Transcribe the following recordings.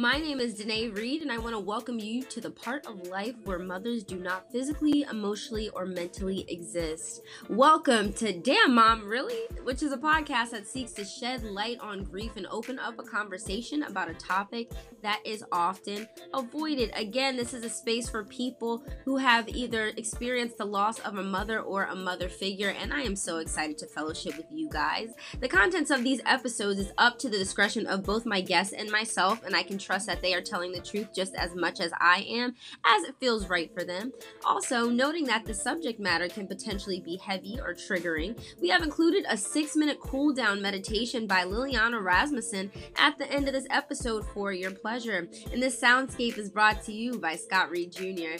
My name is Danae Reid, and I want to welcome you to the part of life where mothers do not physically, emotionally, or mentally exist. Welcome to Damn Mom, Really? Which is a podcast that seeks to shed light on grief and open up a conversation about a topic that is often avoided. Again, this is a space for people who have either experienced the loss of a mother or a mother figure, and I am so excited to fellowship with you guys. The contents of these episodes is up to the discretion of both my guests and myself, and I can trust that they are telling the truth just as much as I am, as it feels right for them. Also, noting that the subject matter can potentially be heavy or triggering, we have included a six minute cool down meditation by Liliana Rasmussen at the end of this episode for your pleasure. And this soundscape is brought to you by Scott Reid Jr.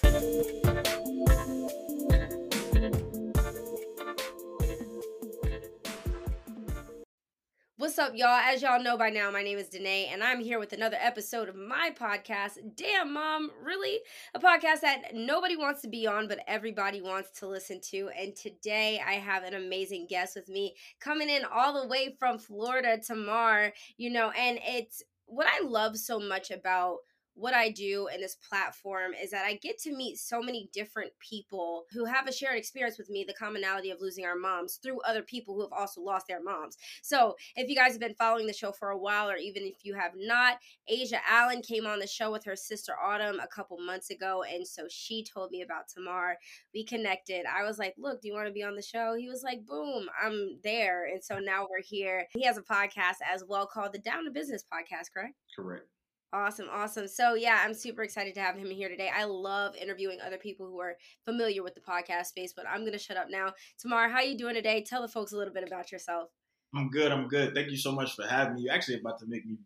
What's up, y'all? As y'all know by now, my name is Danae, and I'm here with another episode of my podcast, Damn Mom, Really? A podcast that nobody wants to be on, but everybody wants to listen to. And today I have an amazing guest with me coming in all the way from Florida, Tamar, you know, and it's what I love so much about what I do in this platform is that I get to meet so many different people who have a shared experience with me, the commonality of losing our moms through other people who have also lost their moms. So, if you guys have been following the show for a while, or even if you have not, Asia Allen came on the show with her sister Autumn a couple months ago. And so she told me about Tamar. We connected. I was like, Look, do you want to be on the show? He was like, Boom, I'm there. And so now we're here. He has a podcast as well called the Down to Business podcast, correct? Correct. Awesome, awesome. So yeah, I'm super excited to have him here today. I love interviewing other people who are familiar with the podcast space, but I'm gonna shut up now. Tamar, how you doing today? Tell the folks a little bit about yourself. I'm good. I'm good. Thank you so much for having me. You're actually about to make me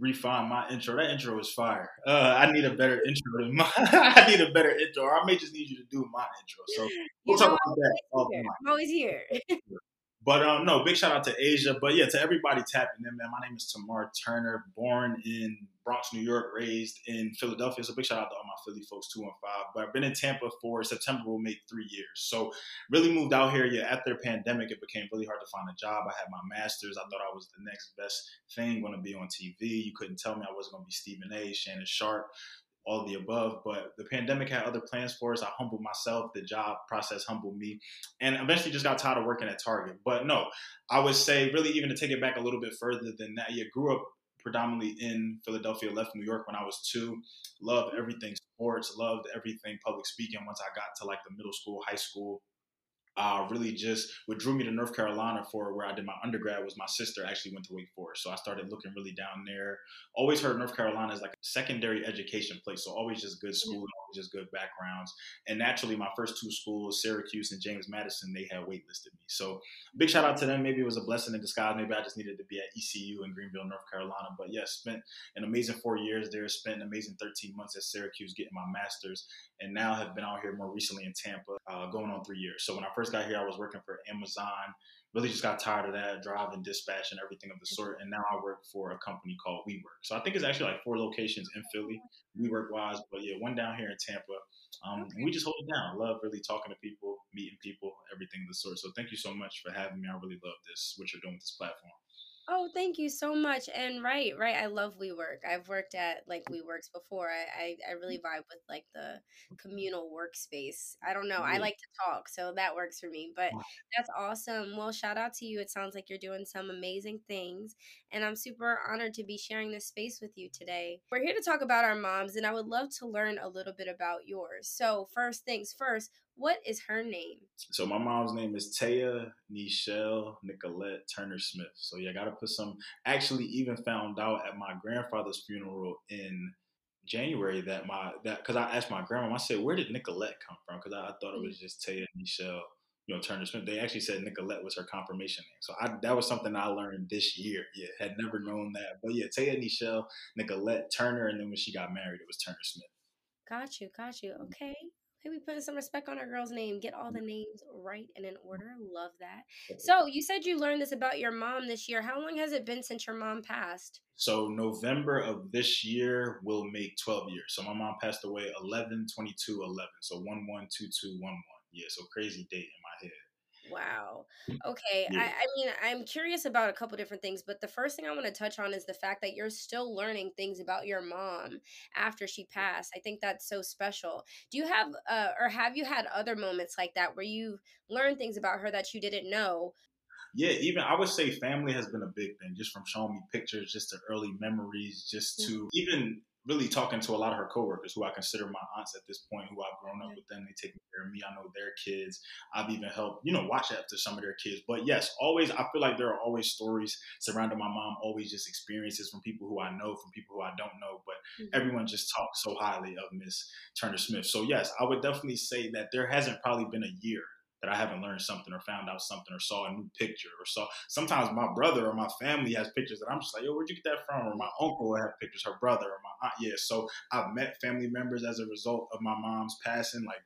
refine my intro. That intro is fire. Uh, I need a better intro than my. I need a better intro, or I may just need you to do my intro. So we'll you talk about that. I'm always here. But um, no, big shout out to Asia. But yeah, to everybody tapping in, man. My name is Tamar Turner, born in Bronx, New York, raised in Philadelphia. So big shout out to all my Philly folks, two and five. But I've been in Tampa for September will make three years. So really moved out here. Yeah, after the pandemic, it became really hard to find a job. I had my master's. I thought I was the next best thing going to be on TV. You couldn't tell me I wasn't going to be Stephen A. Shannon Sharpe, all the above. But the pandemic had other plans for us. I humbled myself. The job process humbled me, and eventually just got tired of working at Target. But no, I would say really even to take it back a little bit further than that. You grew up predominantly in Philadelphia, left New York when I was two. Loved everything sports, loved everything public speaking. Once I got to like the middle school, high school, uh, really just what drew me to North Carolina for where I did my undergrad was my sister actually went to Wake Forest. So I started looking really down there. Always heard North Carolina is like a secondary education place. So always just good school, just good backgrounds. And naturally, my first two schools, Syracuse and James Madison, they had waitlisted me. So big shout out to them. Maybe it was a blessing in disguise. Maybe I just needed to be at ECU in Greenville, North Carolina. But yeah, spent an amazing four years there, spent an amazing 13 months at Syracuse getting my master's, and now have been out here more recently in Tampa, uh, going on three years. So when I first got here, I was working for Amazon. Really just got tired of that, driving, dispatch, and everything of the sort. And now I work for a company called WeWork. So I think it's actually like four locations in Philly, WeWork wise. But yeah, one down here in Tampa. Um, okay. And we just hold it down. I love really talking to people, meeting people, everything of the sort. So thank you so much for having me. I really love this, what you're doing with this platform. Oh, thank you so much. And right, right. I love WeWork. I've worked at like WeWorks before. I, I, I really mm. vibe with like the communal workspace. I don't know. I like to talk, so that works for me. But that's awesome. Well, shout out to you. It sounds like you're doing some amazing things. And I'm super honored to be sharing this space with you today. We're here to talk about our moms, and I would love to learn a little bit about yours. So, first things first, what is her name? So my mom's name is Taya Nichelle Nicolette Turner Smith. So yeah, I gotta put some. Actually, even found out at my grandfather's funeral in January that my that because I asked my grandma, I said, "Where did Nicolette come from?" Because I, I, thought it was mm-hmm. just Taya Nichelle, you know, Turner Smith. They actually said Nicolette was her confirmation name. So I, that was something I learned this year. Yeah, had never known that. But yeah, Taya Nichelle Nicolette Turner, and then when she got married, it was Turner Smith. Got you, got you. Okay, Hey, we put some respect on our girl's name. Get all the mm. names right and in order. Love that. So you said you learned this about your mom this year. How long has it been since your mom passed? So November of this year will make 12 years. So my mom passed away 11 22 11. So 1 1 2 2 1 1. Yeah, so crazy date in my head. Wow. Okay. I, Yeah. I mean, I'm curious about a couple different things, but the first thing I want to touch on is the fact that you're still learning things about your mom after she passed. I think that's so special. Do you have, uh, or have you had other moments like that where you learned things about her that you didn't know? yeah, even I would say family has been a big thing, just from showing me pictures, just to early memories, just Mm, to even really talking to a lot of her coworkers who I consider my aunts at this point, who I've grown up with them. They take care of me. I know their kids. I've even helped, you know, watch after some of their kids. But yes, always, I feel like there are always stories surrounding my mom, always just experiences from people who I know, from people who I don't know. But mhm. everyone just talks so highly of Miss Turner Smith. So yes, I would definitely say that there hasn't probably been a year that I haven't learned something or found out something or saw a new picture or saw sometimes my brother or my family has pictures that I'm just like, yo, where'd you get that from? Or my uncle will have pictures, her brother or my aunt. Yeah. So I've met family members as a result of my mom's passing, like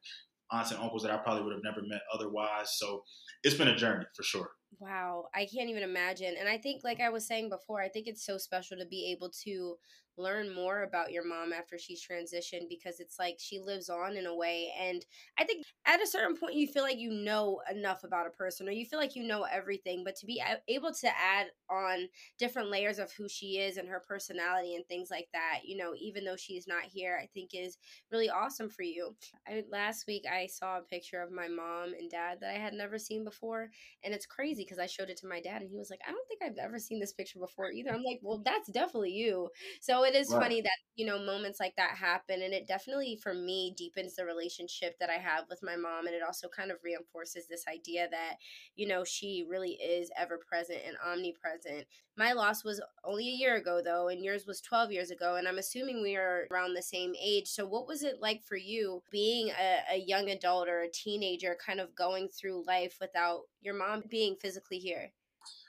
aunts and uncles that I probably would have never met otherwise. So it's been a journey for sure. Wow, I can't even imagine. And I think, like I was saying before, I think it's so special to be able to learn more about your mom after she's transitioned because it's like she lives on in a way. And I think at a certain point, you feel like you know enough about a person or you feel like you know everything. But to be able to add on different layers of who she is and her personality and things like that, you know, even though she's not here, I think is really awesome for you. I, last week, I saw a picture of my mom and dad that I had never seen before and it's crazy because I showed it to my dad and he was like, I don't think I've ever seen this picture before either. I'm like, well, that's definitely you. So it is Right. funny that, you know, moments like that happen. And it definitely, for me, deepens the relationship that I have with my mom. And it also kind of reinforces this idea that, you know, she really is ever present and omnipresent. My loss was only a year ago, though, and yours was 12 years ago. And I'm assuming we are around the same age. So, what was it like for you being a, a young adult or a teenager, kind of going through life without your mom being physically here?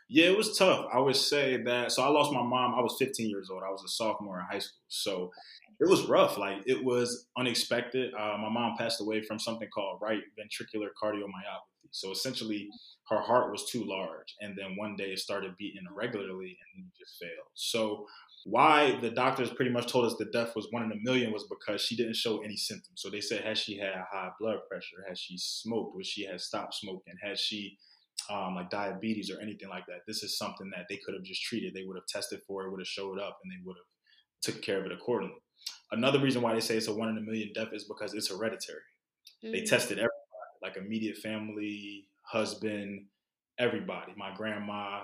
Yeah, it was tough. I would say that. So I lost my mom. I was 15 years old. I was a sophomore in high school. So it was rough. Like it was unexpected. Uh, my mom passed away from something called right ventricular cardiomyopathy. So essentially, her heart was too large, and then one day it started beating irregularly and it just failed. So why the doctors pretty much told us the death was one in a million was because she didn't show any symptoms. So they said, had she had high blood pressure, had she smoked, was she had stopped smoking, had she um, like diabetes or anything like that. This is something that they could have just treated. They would have tested for it, would have showed up, and they would have took care of it accordingly. Another reason why they say it's a one in a million death is because it's hereditary. They Mm, tested everybody, like immediate family, husband, everybody. My grandma,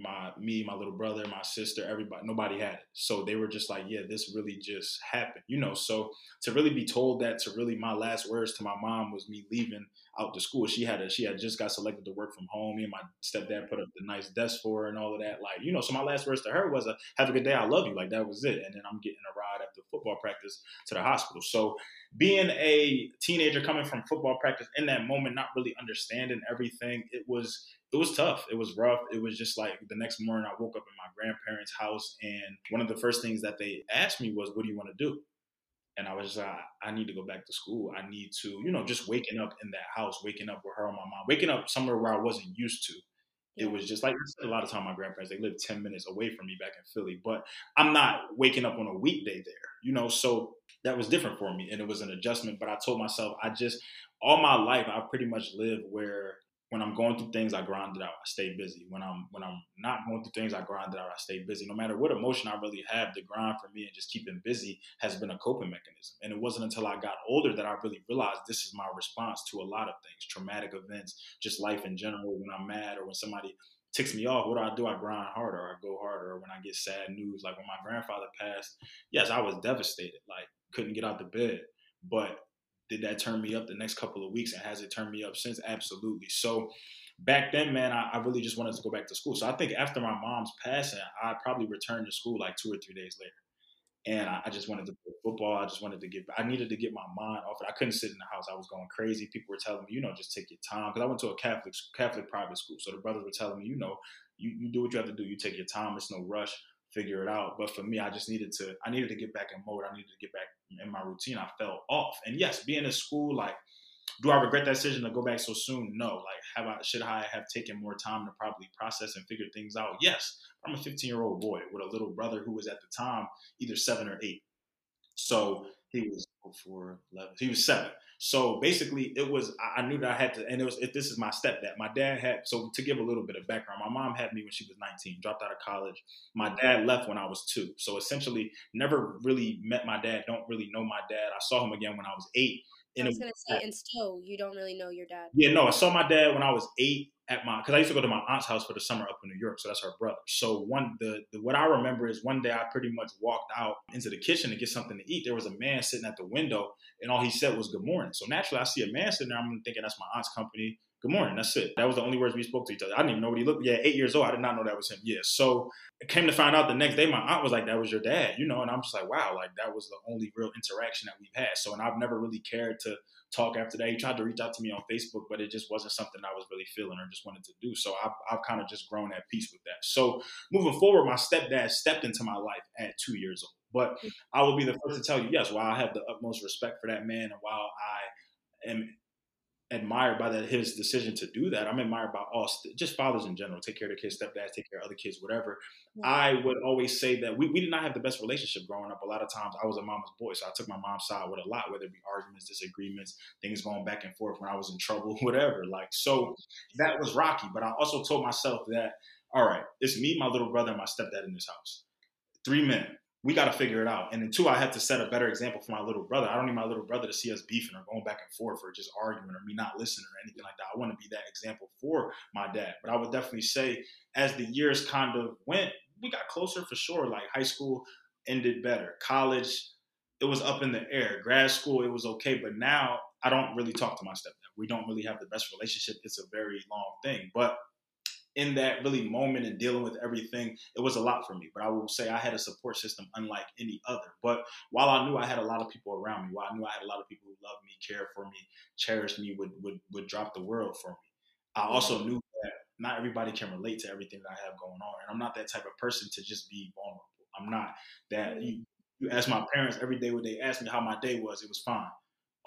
my me, my little brother, my sister, everybody. Nobody had it. So they were just like, yeah, this really just happened, you know. So to really be told that, to really my last words to my mom was me leaving out to school. She had a she had just got selected to work from home. Me and my stepdad put up the nice desk for her and all of that. Like, you know, so my last words to her was a have a good day, I love you. Like that was it. And then I'm getting a ride after football practice to the hospital. So being a teenager coming from football practice in that moment, not really understanding everything, it was it was tough. It was rough. It was just like the next morning I woke up in my grandparents' house and one of the first things that they asked me was, What do you want to do? And I was just like, I need to go back to school. I need to, you know, just waking up in that house, waking up with her on my mom, waking up somewhere where I wasn't used to. It was just like a lot of time my grandparents, they lived 10 minutes away from me back in Philly, but I'm not waking up on a weekday there, you know, so that was different for me and it was an adjustment. But I told myself, I just, all my life, I pretty much lived where when I'm going through things, I grind it out. I stay busy. When I'm when I'm not going through things, I grind it out. I stay busy. No matter what emotion I really have, the grind for me and just keeping busy has been a coping mechanism. And it wasn't until I got older that I really realized this is my response to a lot of things, traumatic events, just life in general. When I'm mad or when somebody ticks me off, what do I do? I grind harder. I go harder. Or when I get sad news, like when my grandfather passed, yes, I was devastated. Like couldn't get out the bed, but did that turn me up the next couple of weeks and has it turned me up since? Absolutely. So back then man I, I, really just wanted to go back to school. So i think after my mom's passing i probably returned to school like two or three days later. And I, I just wanted to play football. I just wanted to get i needed to get my mind off it. I couldn't sit in the house. I was going crazy. People were telling me you know just take your time. Because i went to a catholic catholic private school. So the brothers were telling me you know you, you do what you have to do. You take your time. It's no rush. Figure it out. But for me, I just needed to I needed to get back in mode. I needed to get back in my routine. I fell off. And yes, being in school, like, do I regret that decision to go back so soon? No. Like, have I should I have taken more time to probably process and figure things out? Yes. I'm a 15 year old boy with a little brother who was at the time either seven or eight. So He was 04, 11. He was seven. So basically, it was I knew that I had to, and it was this is my stepdad. My dad had so to give a little bit of background. My mom had me when she was 19, dropped out of college. My mm-hmm. dad left when I was two. So essentially, never really met my dad. Don't really know my dad. I saw him again when I was eight. I was gonna say, and still, you don't really know your dad. Yeah, no, I saw my dad when I was eight at my because I used to go to my aunt's house for the summer up in New York, so that's her brother. So one the, the what I remember is one day I pretty much walked out into the kitchen to get something to eat. There was a man sitting at the window, and all he said was "Good morning." So naturally, I see a man sitting there. I'm thinking that's my aunt's company. Good morning. That's it. That was the only words we spoke to each other. I didn't even know what he looked. Yeah, eight years old. I did not know that was him. Yeah. So I came to find out the next day, my aunt was like, "That was your dad," you know, and I'm just like, "Wow!" Like that was the only real interaction that we've had. So, and I've never really cared to talk after that. He tried to reach out to me on Facebook, but it just wasn't something I was really feeling or just wanted to do. So I've, I've kind of just grown at peace with that. So moving forward, my stepdad stepped into my life at two years old. But mm. I will be the first to tell you, yes, while I have the utmost respect for that man and while I am admired by that his decision to do that. I'm admired by all just fathers in general. Take care of their kids, stepdads, take care of other kids, whatever. Yeah. I would always say that we, we did not have the best relationship growing up. A lot of times I was a mama's boy, so I took my mom's side with a lot, whether it be arguments, disagreements, things going back and forth when I was in trouble, whatever. Like so that was rocky. But I also told myself that, all right, it's me, my little brother, and my stepdad in this house. Three men we got to figure it out. And then two, I had to set a better example for my little brother. I don't need my little brother to see us beefing or going back and forth or just arguing or me not listening or anything like that. I want to be that example for my dad. But I would definitely say as the years kind of went, we got closer for sure. Like high school ended better. College, it was up in the air. Grad school, it was okay. But now I don't really talk to my stepdad. We don't really have the best relationship. It's a very long thing. But in that really moment and dealing with everything, it was a lot for me. But I will say I had a support system unlike any other. But while I knew I had a lot of people around me, while I knew I had a lot of people who loved me, cared for me, cherished me, would would would drop the world for me, I also knew that not everybody can relate to everything that I have going on. And I'm not that type of person to just be vulnerable. I'm not that you, you ask my parents every day what they asked me how my day was, it was fine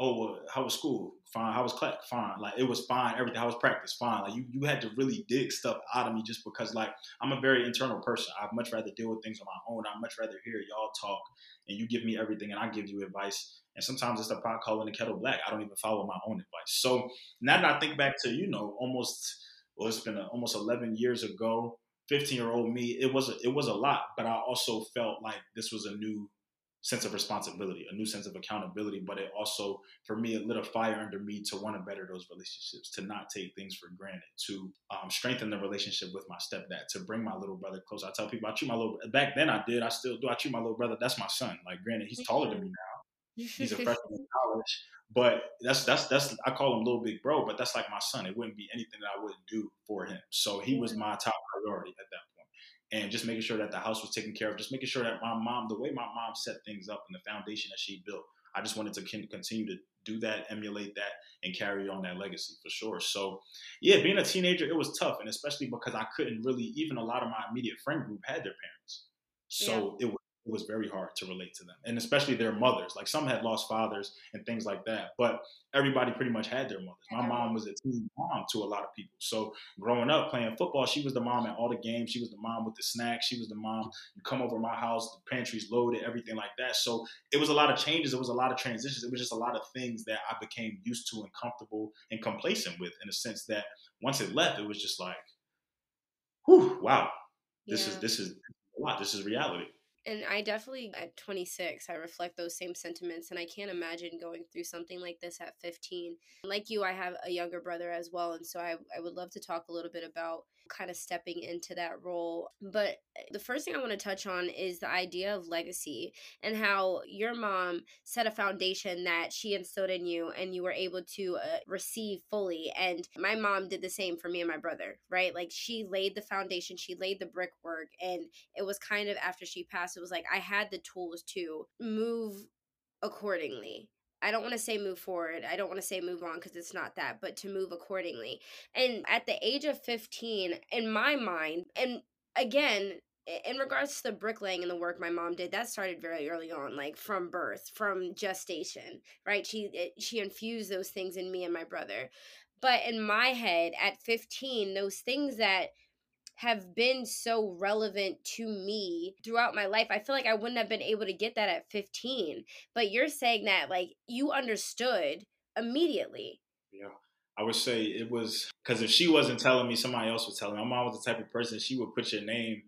oh, well, how was school? Fine. How was class? Fine. Like it was fine. Everything. How was practice? Fine. Like you, you had to really dig stuff out of me just because like I'm a very internal person. I'd much rather deal with things on my own. I'd much rather hear y'all talk and you give me everything and I give you advice. And sometimes it's the pot calling the kettle black. I don't even follow my own advice. So now that I think back to, you know, almost, well, it's been a, almost 11 years ago, 15 year old me, it was, a, it was a lot, but I also felt like this was a new sense of responsibility, a new sense of accountability. But it also, for me, it lit a fire under me to want to better those relationships, to not take things for granted, to um, strengthen the relationship with my stepdad, to bring my little brother close. I tell people I treat my little back then I did, I still do. I treat my little brother. That's my son. Like, granted, he's taller than me now. He's a freshman in college, but that's that's that's I call him little big bro, but that's like my son. It wouldn't be anything that I wouldn't do for him. So he was my top priority at that and just making sure that the house was taken care of, just making sure that my mom, the way my mom set things up and the foundation that she built, I just wanted to continue to do that, emulate that, and carry on that legacy for sure. So, yeah, being a teenager, it was tough, and especially because I couldn't really, even a lot of my immediate friend group had their parents, so yeah. it was it was very hard to relate to them, and especially their mothers. Like some had lost fathers and things like that, but everybody pretty much had their mothers. My mom was a teen mom to a lot of people. So growing up playing football, she was the mom at all the games. She was the mom with the snacks. She was the mom. You come over my house, the pantry's loaded, everything like that. So it was a lot of changes. It was a lot of transitions. It was just a lot of things that I became used to and comfortable and complacent with, in a sense that once it left, it was just like, whew, wow, this yeah. is this is a lot. This is reality and I definitely at 26 I reflect those same sentiments and I can't imagine going through something like this at 15. Like you I have a younger brother as well and so I I would love to talk a little bit about kind of stepping into that role. But eh, the first thing I want to touch on is the idea of legacy and how your mom set a foundation that she instilled in you and you were able to uh, receive fully. And my mom did the same for me and my brother, right? Like she laid the foundation, she laid the brickwork. And it was kind of after she passed, it was like I had the tools to move accordingly I don't want to say move forward. I don't want to say move on because it's not that, but to move accordingly. And at the age of 15, in my mind, and again, in regards to the bricklaying and the work my mom did that started very early on like from birth from gestation right she it, she infused those things in me and my brother but in my head at 15 those things that have been so relevant to me throughout my life. I feel like I wouldn't have been able to get that at 15. But you're saying that like you understood immediately. Yeah. I would say it was because if she wasn't telling me, somebody else was telling me. My mom was the type of person she would put your name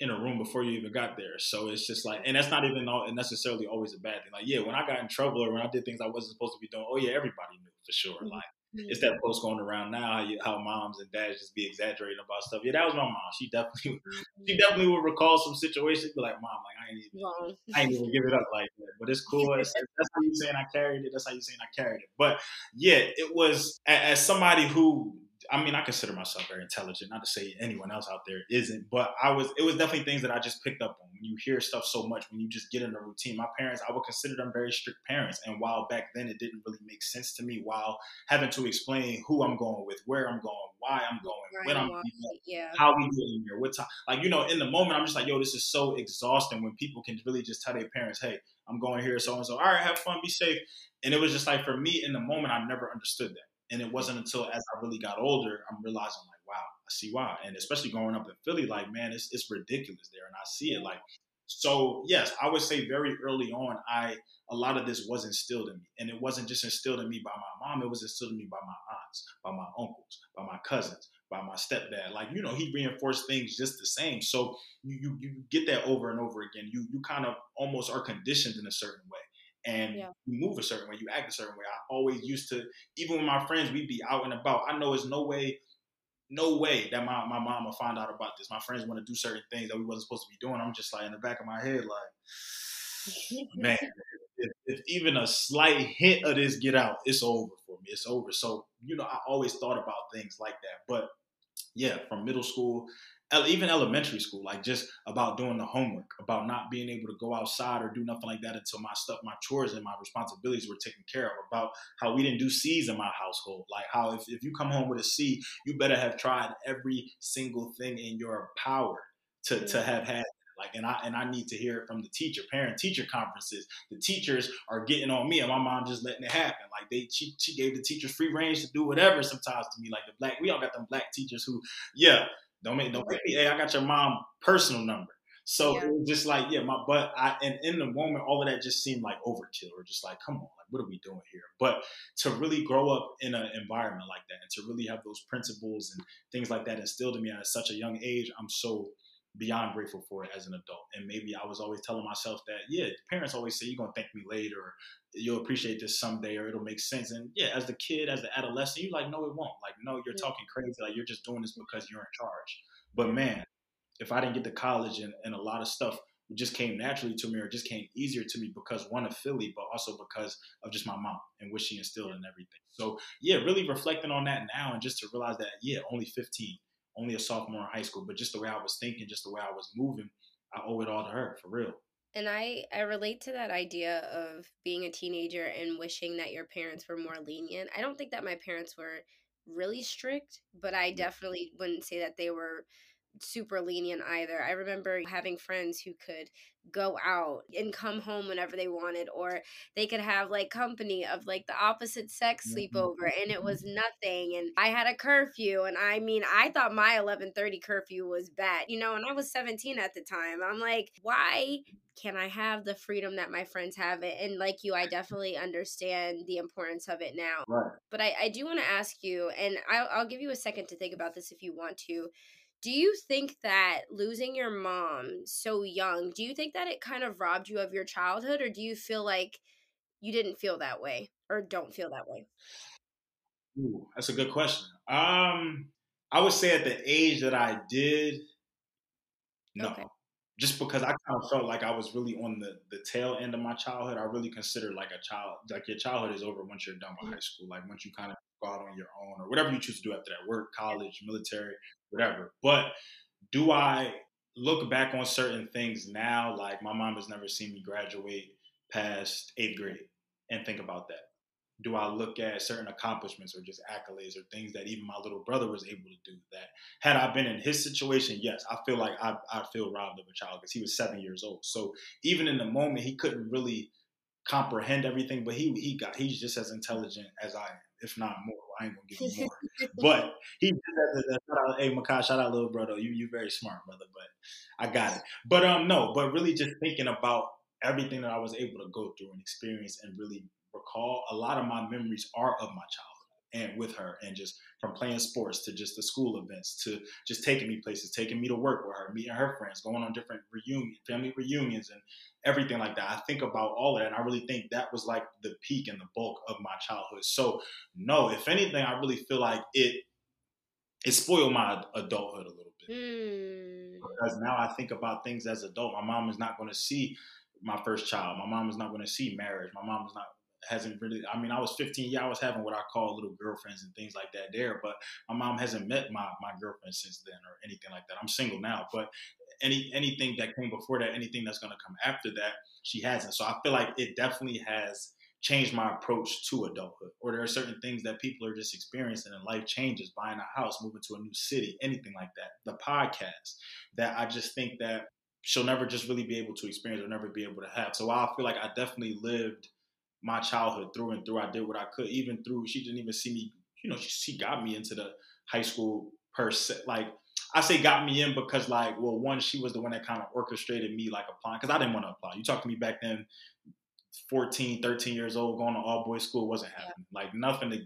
in a room before you even got there. So it's just like, and that's not even necessarily always a bad thing. Like, yeah, when I got in trouble or when I did things I wasn't supposed to be doing, oh yeah, everybody knew for sure. Mm-hmm. Like it's that post going around now how, you, how moms and dads just be exaggerating about stuff. Yeah, that was my mom. She definitely she mm-hmm. definitely would recall some situations, be like, "Mom, like I ain't even I ain't even give it up like that." But it's cool. It's, that's how you saying I carried it. That's how you saying I carried it. But yeah, it was as somebody who I mean, I consider myself very intelligent. Not to say anyone else out there isn't, but I was. It was definitely things that I just picked up on. When you hear stuff so much, when you just get in a routine. My parents, I would consider them very strict parents, and while back then it didn't really make sense to me, while having to explain who I'm going with, where I'm going, why I'm going, right, when I'm, going, yeah. how we getting here, what time. Like you know, in the moment, I'm just like, yo, this is so exhausting when people can really just tell their parents, hey, I'm going here, so and so. All right, have fun, be safe. And it was just like for me in the moment, I never understood that. And it wasn't until as I really got older, I'm realizing like, wow, I see why. And especially growing up in Philly, like, man, it's it's ridiculous there. And I see it like so yes, I would say very early on, I a lot of this was instilled in me. And it wasn't just instilled in me by my mom, it was instilled in me by my aunts, by my uncles, by my cousins, by my stepdad. Like, you know, he reinforced things just the same. So you you, you get that over and over again. You you kind of almost are conditioned in a certain way and yeah. you move a certain way, you act a certain way. I always used to, even with my friends, we'd be out and about. I know there's no way, no way that my, my mom will find out about this. My friends want to do certain things that we wasn't supposed to be doing. I'm just like in the back of my head, like, man, if, if, even a slight hint of this get out, it's over for me. It's over. So, you know, I always thought about things like that. But yeah, from middle school even elementary school, like just about doing the homework, about not being able to go outside or do nothing like that until my stuff, my chores and my responsibilities were taken care of, about how we didn't do C's in my household, like how if, if you come home with a C, you better have tried every single thing in your power to, to have had like and I and I need to hear it from the teacher, parent teacher conferences. The teachers are getting on me and my mom just letting it happen. Like they she, she gave the teachers free range to do whatever sometimes to me. Like the black we all got them black teachers who, yeah, don't make don't make me. Hey, I got your mom personal number. So yeah. it was just like, yeah, my but I and in the moment, all of that just seemed like overkill, or just like, come on, like what are we doing here? But to really grow up in an environment like that, and to really have those principles and things like that instilled in me at such a young age, I'm so beyond grateful for it as an adult. And maybe I was always telling myself that, yeah, parents always say you're gonna thank me later, or you'll appreciate this someday, or it'll make sense. And yeah, as the kid, as the adolescent, you're like, no, it won't. Like, no, you're talking crazy. Like you're just doing this because you're in charge. But man, if I didn't get to college and, and a lot of stuff just came naturally to me or just came easier to me because one of Philly, but also because of just my mom and what she instilled in everything. So yeah, really reflecting on that now and just to realize that, yeah, only 15 only a sophomore in high school, but just the way I was thinking, just the way I was moving, I owe it all to her for real. And I I relate to that idea of being a teenager and wishing that your parents were more lenient. I don't think that my parents were really strict, but I mm. definitely wouldn't say that they were super lenient either. I remember having friends who could go out and come home whenever they wanted or they could have like company of like the opposite sex mm-hmm. sleepover and it was nothing and I had a curfew and I mean I thought my 11:30 curfew was bad. You know, and I was 17 at the time. I'm like, "Why can I have the freedom that my friends have it? And like you, I definitely understand the importance of it now. Right. But I, I do want to ask you, and I'll, I'll give you a second to think about this if you want to do you think that losing your mom so young do you think that it kind of robbed you of your childhood or do you feel like you didn't feel that way or don't feel that way Ooh, that's a good question um i would say at the age that i did no okay. just because i kind of felt like i was really on the the tail end of my childhood i really consider like a child like your childhood is over once you're done with mm-hmm. high school like once you kind of go out on your own or whatever you choose to do after that work college military whatever. But do I look back on certain things now? Like my mom has never seen me graduate past eighth grade and think about that. Do I look at certain accomplishments or just accolades or things that even my little brother was able to do? That had I been in his situation, yes, I feel like I, I feel robbed of a child because he was seven years old. So even in the moment, he couldn't really comprehend everything, but he he got he's just as intelligent as I am, if not more. I ain't gonna give you more, but he shout out, hey Makai, shout out little brother. You you very smart brother, but I got it. But um no, but really just thinking about everything that I was able to go through and experience and really recall. A lot of my memories are of my childhood and with her and just from playing sports to just the school events to just taking me places, taking me to work with her, meeting her friends, going on different reunion, family reunions and everything like that. I think about all of that and I really think that was like the peak and the bulk of my childhood. So no, if anything, I really feel like it it spoiled my adulthood a little bit. Mm. Because now I think about things as adult. My mom is not going to see my first child. My mom is not going to see marriage. My mom is not hasn't really I mean I was 15 yeah I was having what I call little girlfriends and things like that there but my mom hasn't met my my girlfriend since then or anything like that. I'm single now but any anything that came before that anything that's going to come after that she hasn't. So I feel like it definitely has changed my approach to adulthood or there are certain things that people are just experiencing and life changes buying a house moving to a new city anything like that. The podcast that I just think that she'll never just really be able to experience or never be able to have. So I feel like I definitely lived my childhood through and through. I did what I could, even through. She didn't even see me. You know, she, she got me into the high school per se. Like I say, got me in because like, well, one, she was the one that kind of orchestrated me like applying because I didn't want to apply. You talked to me back then, 14, 13 years old, going to all boys school wasn't happening. Yeah. Like nothing, to,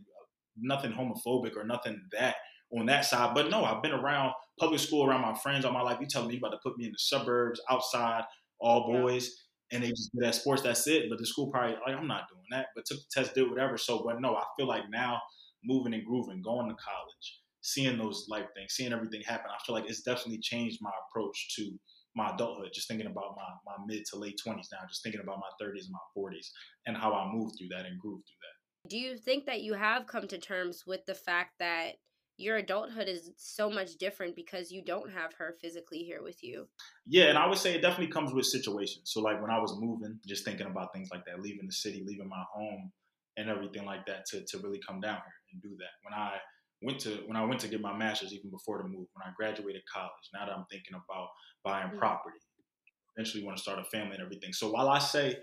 nothing homophobic or nothing that on that side. But no, I've been around public school around my friends all my life. You telling me you about to put me in the suburbs, outside, all boys. And they just did that sports, that's it. But the school probably like I'm not doing that, but took the test, did whatever. So, but no, I feel like now moving and grooving, going to college, seeing those life things, seeing everything happen, I feel like it's definitely changed my approach to my adulthood. Just thinking about my my mid to late twenties now, just thinking about my thirties and my forties and how I moved through that and grew through that. Do you think that you have come to terms with the fact that your adulthood is so much different because you don't have her physically here with you. Yeah, and I would say it definitely comes with situations. So like when I was moving, just thinking about things like that, leaving the city, leaving my home and everything like that to, to really come down here and do that. When I went to when I went to get my master's even before the move, when I graduated college, now that I'm thinking about buying mm-hmm. property, eventually want to start a family and everything. So while I say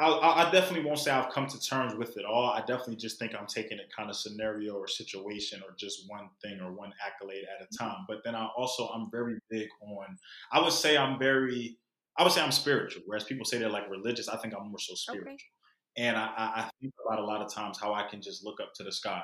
I, I, definitely won't say I've come to terms with it all. I definitely just think I'm taking it kind of scenario or situation or just one thing or one accolade at a mm-hmm. time. But then I also I'm very big on. I would say I'm very. I would say I'm spiritual. Whereas people say they're like religious, I think I'm more so spiritual. Okay. And I, I think about a lot of times how I can just look up to the sky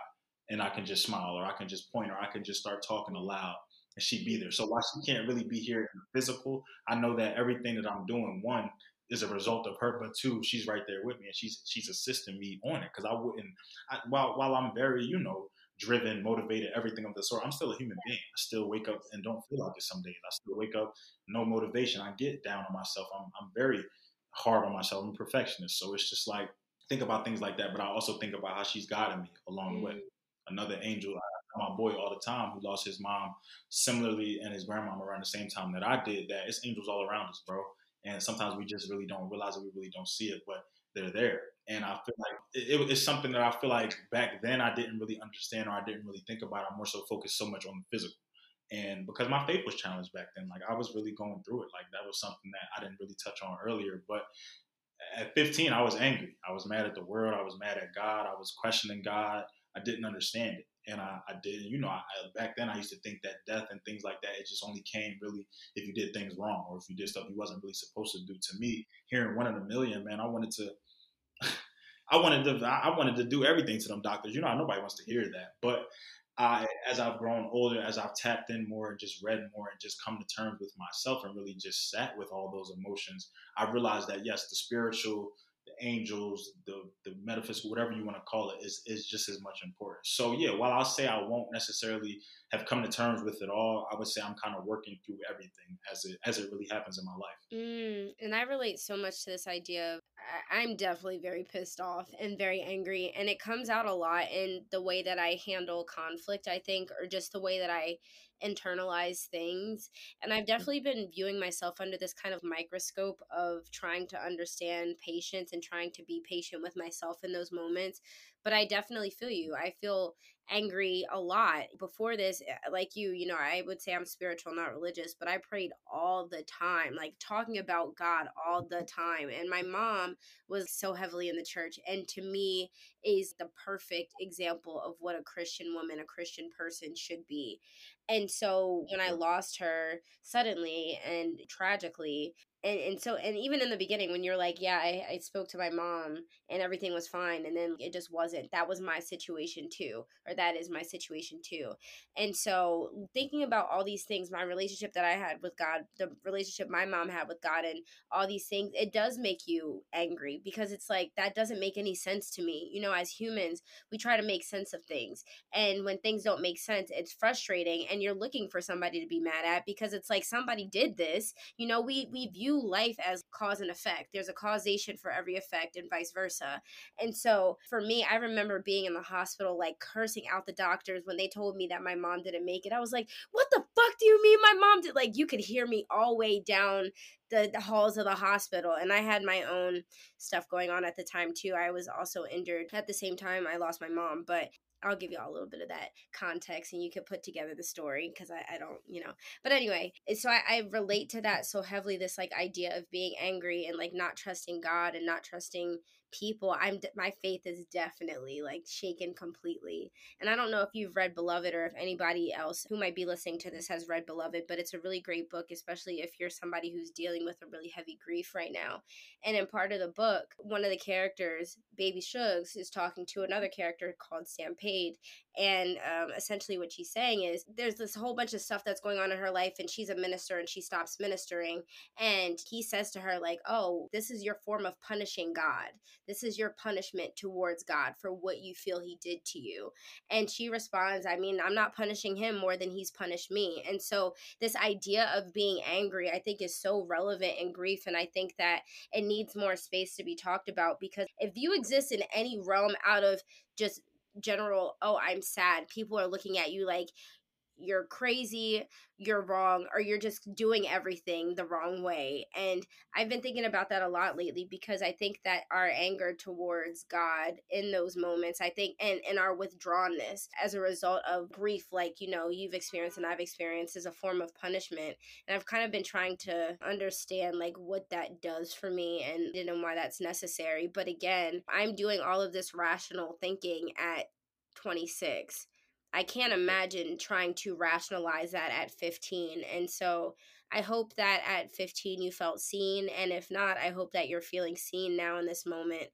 and I can just smile or I can just point or I can just start talking aloud and she'd be there. So while she can't really be here in the physical, I know that everything that I'm doing, one, is a result of her, but two, she's right there with me and she's she's assisting me on it because I wouldn't. I, while while I'm very you know driven, motivated, everything of the sort, I'm still a human being. I still wake up and don't feel like it some days. I still wake up no motivation. I get down on myself. I'm I'm very hard on myself. I'm a perfectionist, so it's just like think about things like that. But I also think about how she's guiding me along the way. Mm. Another angel. I, my boy all the time who lost his mom similarly and his grandmom around the same time that I did that. It's angels all around us, bro and sometimes we just really don't realize it. We really don't see it, but they're there. And I feel like it, it's something that I feel like back then I didn't really understand or I didn't really think about. I'm more so focused so much on the physical. And because my faith was challenged back then, like I was really going through it. Like that was something that I didn't really touch on earlier. But at 15, I was angry. I was mad at the world. I was mad at God. I was questioning God. I didn't understand it and I, I did. You know, I, back then I used to think that death and things like that it just only came really if you did things wrong or if you did stuff you wasn't really supposed to do. To me, hearing one in a million, man, I wanted to. I wanted to. I wanted to do everything to them doctors. You know, nobody wants to hear that. But I, as I've grown older, as I've tapped in more and just read more and just come to terms with myself and really just sat with all those emotions, I realized that yes, the spiritual the angels, the the metaphysical, whatever you want to call it, is is just as much important. So yeah, while I'll say I won't necessarily have come to terms with it all, I would say I'm kind of working through everything as it as it really happens in my life. Mm, and I relate so much to this idea of I'm definitely very pissed off and very angry, and it comes out a lot in the way that I handle conflict. I think, or just the way that I internalize things. And I've mm. definitely been viewing myself under this kind of microscope of trying to understand patience and trying to be patient with myself in those moments. But I definitely feel you. I feel angry a lot before this eh, like you you know i would say i'm spiritual not religious but i prayed all the time like talking about god all the time and my mom was so heavily in the church and to me is the perfect example of what a christian woman a christian person should be and so when i mm-hmm. lost her suddenly and tragically and, and so and even in the beginning when you're like yeah I, I spoke to my mom and everything was fine and then it just wasn't that was my situation too or that is my situation too. And so thinking about all these things my relationship that i had with god the relationship my mom had with god and all these things it does make you angry because it's like that doesn't make any sense to me. You know as humans we try to make sense of things and when things don't make sense it's frustrating and you're looking for somebody to be mad at because it's like somebody did this you know we we view life as cause and effect. There's a causation for every effect and vice versa. And so for me, I remember being in the hospital, like cursing out the doctors when they told me that my mom didn't make it. I was like, what the fuck do you mean my mom did? Like, you could hear me all the way down the, the halls of the hospital. And I had my own stuff going on at the time, too. I was also injured at the same time I lost my mom. But I'll give you all a little bit of that context and you can put together the story because I, I don't, you know. But anyway, eh, so I, I relate to that so heavily this like idea of being angry and like not trusting God and not trusting people i'm my faith is definitely like shaken completely. And i don't know if you've read beloved or if anybody else who might be listening to this has read beloved but it's a really great book especially if you're somebody who's dealing with a really heavy grief right now. And in part of the book one of the characters Baby Suggs is talking to another character called Stamp Paid. And um, essentially what she's saying is there's this whole bunch of stuff that's going on in her life and she's a minister and she stops ministering. And he says to her like oh this is your form of punishing god this is your punishment towards God for what you feel he did to you. And she responds, I mean, I'm not punishing him more than he's punished me. And so this idea of being angry, I think, is so relevant in grief. And I think that it needs more space to be talked about because if you exist in any realm out of just general, oh, I'm sad, people are looking at you like, you're crazy, you're wrong, or you're just doing everything the wrong way. And I've been thinking about that a lot lately because I think that our anger towards God in those moments, I think, and, and our withdrawnness as a result of grief, like, you know, you've experienced and I've experienced, is a form of punishment. And I've kind of been trying to understand, like, what that does for me and, and why that's necessary. But again, I'm doing all of this rational thinking at 26 I can't imagine trying to rationalize that at 15. And so I hope that at 15 you felt seen. And if not, I hope that you're feeling seen now in this moment.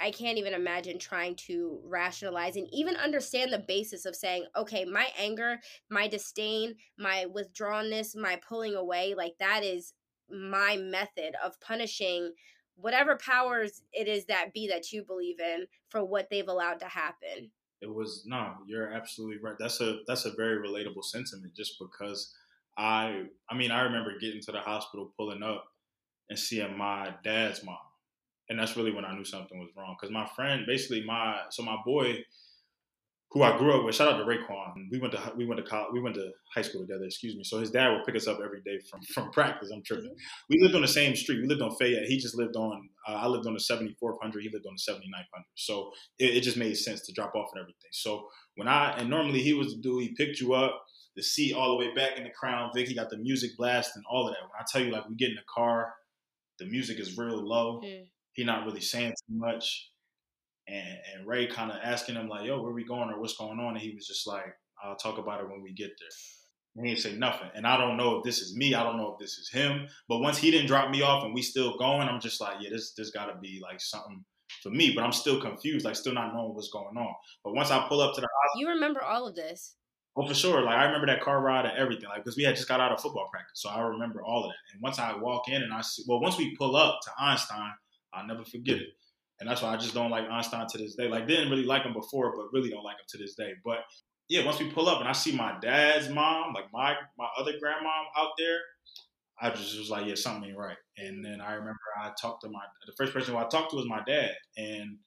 I can't even imagine trying to rationalize and even understand the basis of saying, okay, my anger, my disdain, my withdrawnness, my pulling away, like that is my method of punishing whatever powers it is that be that you believe in for what they've allowed to happen it was no you're absolutely right. That's a that's a very relatable sentiment just because i i mean i remember getting to the hospital pulling up and seeing my dad's mom. And that's really when i knew something was wrong because my friend basically my so my boy who I grew up with. Shout out to Raekwon. We went to we went to college, we went to high school together. Excuse me. So his dad would pick us up every day from from practice. I'm tripping. Mm-hmm. We lived on the same street. We lived on Fayette. He just lived on. Uh, I lived on the 7400. He lived on the 7900. So it, it, just made sense to drop off and everything. So when I and normally he was the dude. He picked you up. The seat all the way back in the Crown Vic. He got the music blast and all of that. When I tell you, like we get in the car, the music is real low. He not really saying too much and, and Ray kind of asking him like, "Yo, where we going or what's going on?" And he was just like, "I'll talk about it when we get there." And he didn't say nothing. And I don't know if this is me. I don't know if this is him. But once he didn't drop me off and we still going, I'm just like, yeah, this this got to be like something for me. But I'm still confused, like still not knowing what's going on. But once I pull up to the hospital, you remember all of this. Oh, for sure. Like I remember that car ride and everything. Like because we had just got out of football practice, so I remember all of that. And once I walk in and I see, well, once we pull up to Einstein, I'll never forget it and that's why I just don't like Einstein to this day. Like didn't really like him before, but really don't like him to this day. But yeah, once we pull up and I see my dad's mom, like my my other grandmom out there, I just was like, yeah, something ain't right. And then I remember I talked to my the first person who I talked to was my dad, and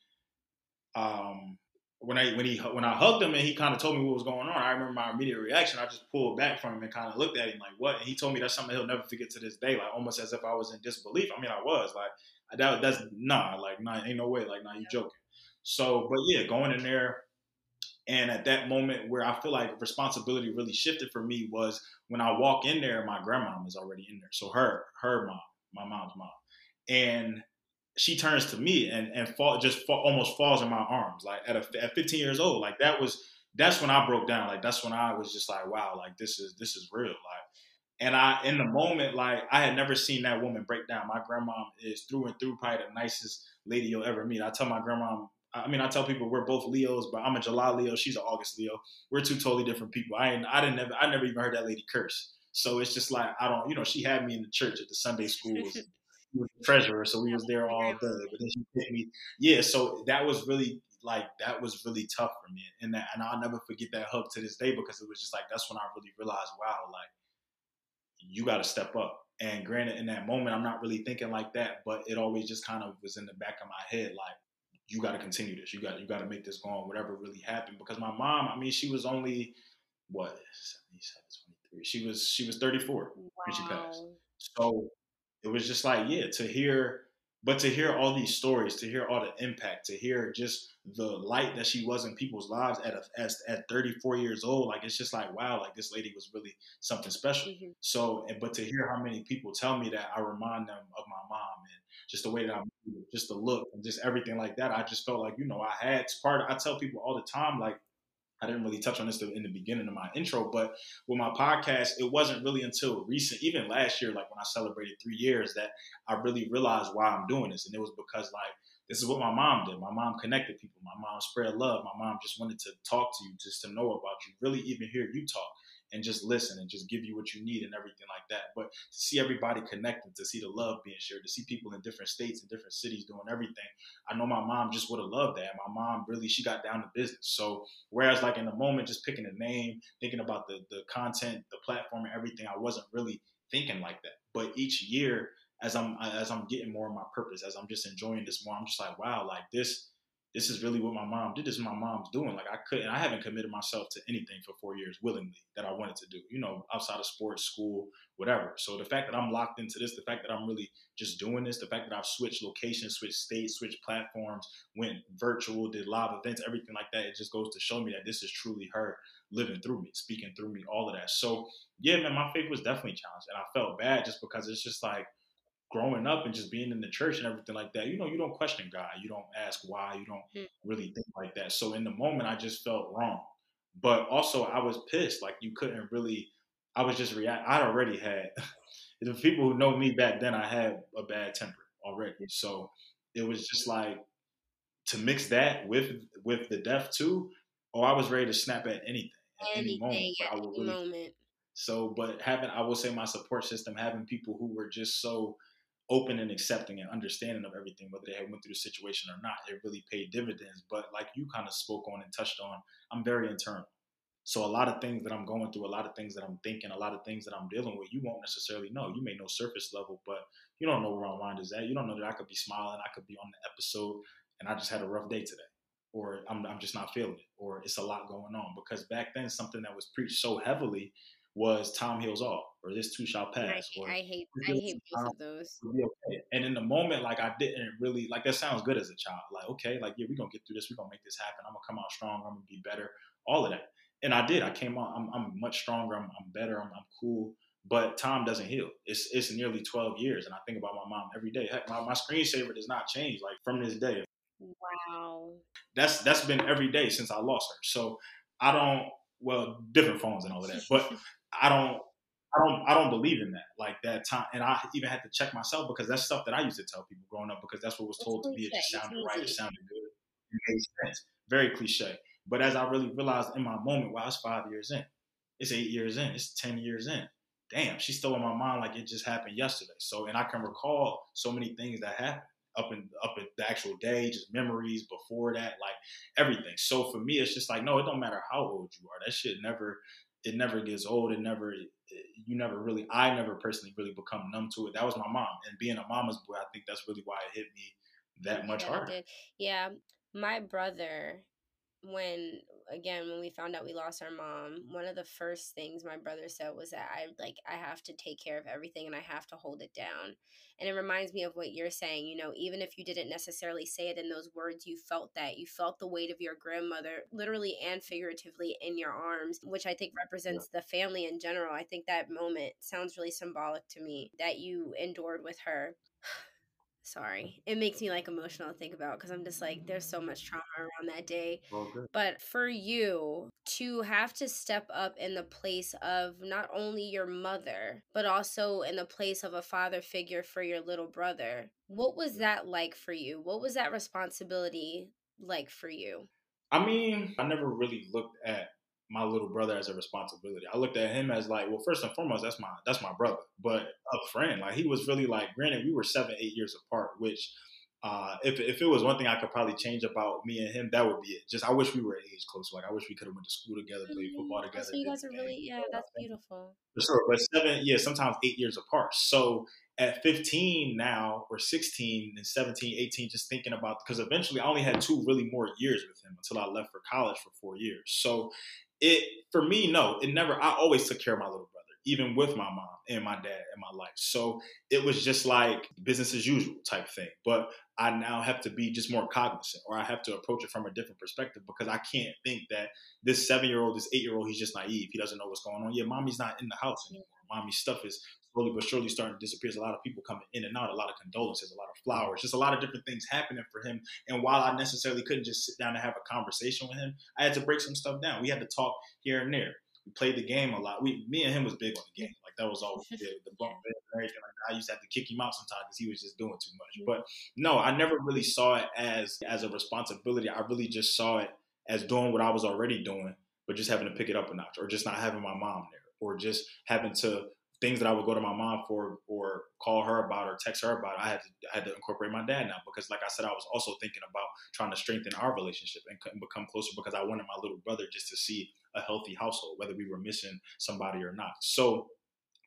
um when I when he when I hugged him and he kind of told me what was going on, I remember my immediate reaction. I just pulled back from him and kind of looked at him like, "What?" And he told me that's something he'll never forget to this day, like almost as if I was in disbelief. I mean, I was like, that that's nah, like nah, ain't no way, like nah, you joking. So, but yeah, going in there, And at that moment where I feel like responsibility really shifted for me was when I walk in there, my grandmom is already in there. So her, her mom, my mom's mom. And she turns to me and, and fall, just fall, almost falls in my arms. Like at, a, at 15 years old, like that was, that's when I broke down. Like that's when I was just like, wow, like this is, this is real. Like, and I, in the moment, like I had never seen that woman break down. My grandma is through and through probably the nicest lady you'll ever meet. I tell my grandma, I mean, I tell people we're both Leos, but I'm a July Leo. She's an August Leo. We're two totally different people. I ain't, I didn't never, I never even heard that lady curse. So it's just like I don't, you know, she had me in the church at the Sunday schools. she was the treasurer, so we was there all day. But then she picked me, yeah. So that was really like that was really tough for me, and that, and I'll never forget that hug to this day because it was just like that's when I really realized, wow, like you got to step up. And granted, in that moment, I'm not really thinking like that, but it always just kind of was in the back of my head, like you got to continue this. You got you got to make this go on, whatever really happened. Because my mom, I mean, she was only what 77, 23. She was she was 34 wow. when she passed. So it was just like, yeah, to hear, but to hear all these stories, to hear all the impact, to hear just the light that she was in people's lives at a, as, at 34 years old, like it's just like wow, like this lady was really something special. Mm-hmm. So, but to hear how many people tell me that, I remind them of my mom and just the way that I moved, just the look and just everything like that. I just felt like you know I had part. Of, I tell people all the time like I didn't really touch on this in the beginning of my intro, but with my podcast, it wasn't really until recent, even last year, like when I celebrated three years, that I really realized why I'm doing this. And it was because like this is what my mom did. My mom connected people. My mom spread love. My mom just wanted to talk to you, just to know about you, really even hear you talk and just listen and just give you what you need and everything like that. But to see everybody connected, to see the love being shared, to see people in different states and different cities doing everything, I know my mom just would have loved that. My mom really, she got down to business. So whereas like in the moment, just picking a name, thinking about the the content, the platform, and everything, I wasn't really thinking like that. But each year, as I'm as I'm getting more of my purpose, as I'm just enjoying this more, I'm just like, wow, like this this is really what my mom did. This is my mom's doing. Like I couldn't, I haven't committed myself to anything for four years willingly that I wanted to do, you know, outside of sports, school, whatever. So the fact that I'm locked into this, the fact that I'm really just doing this, the fact that I've switched locations, switched states, switched platforms, went virtual, did live events, everything like that, it just goes to show me that this is truly her living through me, speaking through me, all of that. So yeah, man, my faith was definitely challenged. And I felt bad just because it's just like, growing up and just being in the church and everything like that, you know, you don't question God. You don't ask why. You don't mm. really think like that. So in the moment, I just felt wrong. But also, I was pissed. Like you couldn't really. I was just react. I'd already had the people who know me back then. I had a bad temper already. So it was just like to mix that with with the death too. Oh, I was ready to snap at anything at anything, any moment. I would really, moment. So, but having, I will say, my support system, having people who were just so open and accepting and understanding of everything, whether they had went through the situation or not. It really paid dividends. But like you kind of spoke on and touched on, I'm very internal. So a lot of things that I'm going through, a lot of things that I'm thinking, a lot of things that I'm dealing with, you won't necessarily know. You may know surface level, but you don't know where my mind is at. You don't know that I could be smiling, I could be on the episode, and I just had a rough day today, or I'm, I'm just not feeling it, or it's a lot going on. Because back then, something that was preached so heavily was time heals all or this too shall pass. I, or, I hate I hate both of those. Okay. And in the moment, like I didn't really like that sounds good as a child. Like, okay, like yeah, we're gonna get through this, we're gonna make this happen. I'm gonna come out strong, I'm gonna be better, all of that. And I did. I came out, I'm, I'm much stronger, I'm, I'm better, I'm, I'm cool. But time doesn't heal. It's it's nearly 12 years. And I think about my mom every day. Heck, my, my screensaver does not change like from this day. Wow. That's that's been every day since I lost her. So I don't well, different phones and all of that. But I don't I don't I don't believe in that like that time and I even had to check myself because that's stuff that I used to tell people growing up because that's what was told to me it just sounded right it sounded good it made sense very cliche but as I really realized in my moment wow it's five years in it's eight years in it's ten years in damn she's still in my mind like it just happened yesterday so and I can recall so many things that happened up in up in the actual day, just memories before that, like everything. So for me, it's just like no, it don't matter how old you are. That shit never it never gets old. It never, it, you never really, I never personally really become numb to it. That was my mom. And being a mama's boy, I think that's really why it hit me that much yeah, harder. Yeah. My brother, when again, when we found out we lost our mom, one of the first things my brother said was that I like I have to take care of everything and I have to hold it down. And it reminds me of what you're saying, you know, even if you didn't necessarily say it in those words, you felt that. You felt the weight of your grandmother literally and figuratively in your arms, which I think represents the family in general. I think that moment sounds really symbolic to me that you endured with her sorry it makes me like emotional to think about because i'm just like there's so much trauma around that day. But for you to have to step up in the place of not only your mother but also in the place of a father figure for your little brother what was that like for you? What was that responsibility like for you? I mean i never really looked at my little brother as a responsibility. I looked at him as like, well, first and foremost, that's my that's my brother, but a friend. Like he was really like, granted, we were seven, eight years apart, which uh, if if it was one thing I could probably change about me and him, that would be it. Just I wish we were age close. Like I wish we could have went to school together, played mm-hmm. football together. so you guys are really yeah, that's beautiful. For sure, but seven, yeah, sometimes eight years apart. So at 15 now or 16 and 17 18 just thinking about because eventually i only had two really more years with him until i left for college for four years so it for me, no, it never. I always took care of my little brother, even with my mom and my dad in my life. So it was just like business as usual type thing. But I now have to be just more cognizant, or I have to approach it from a different perspective because I can't think that this seven year old, this eight year old, he's just naive. He doesn't know what's going on. Yeah, mommy's not in the house anymore. Mommy's stuff is slowly but surely starting to disappear. There's a lot of people coming in and out, a lot of condolences, a lot of flowers, just a lot of different things happening for him. And while I necessarily couldn't just sit down and have a conversation with him, I had to break some stuff down. We had to talk here and there. We played the game a lot. We, me and him was big on the game. Like that was always the, the bump and everything. Like I used to have to kick him out sometimes because he was just doing too much. Mm-hmm. But no, I never really saw it as as a responsibility. I really just saw it as doing what I was already doing, but just having to pick it up a notch, or just not having my mom there, or just having to things that I would go to my mom for or call her about or text her about, I had to I had to incorporate my dad now because, like I said, I was also thinking about trying to strengthen our relationship and, and become closer because I wanted my little brother just to see a healthy household, whether we were missing somebody or not. So.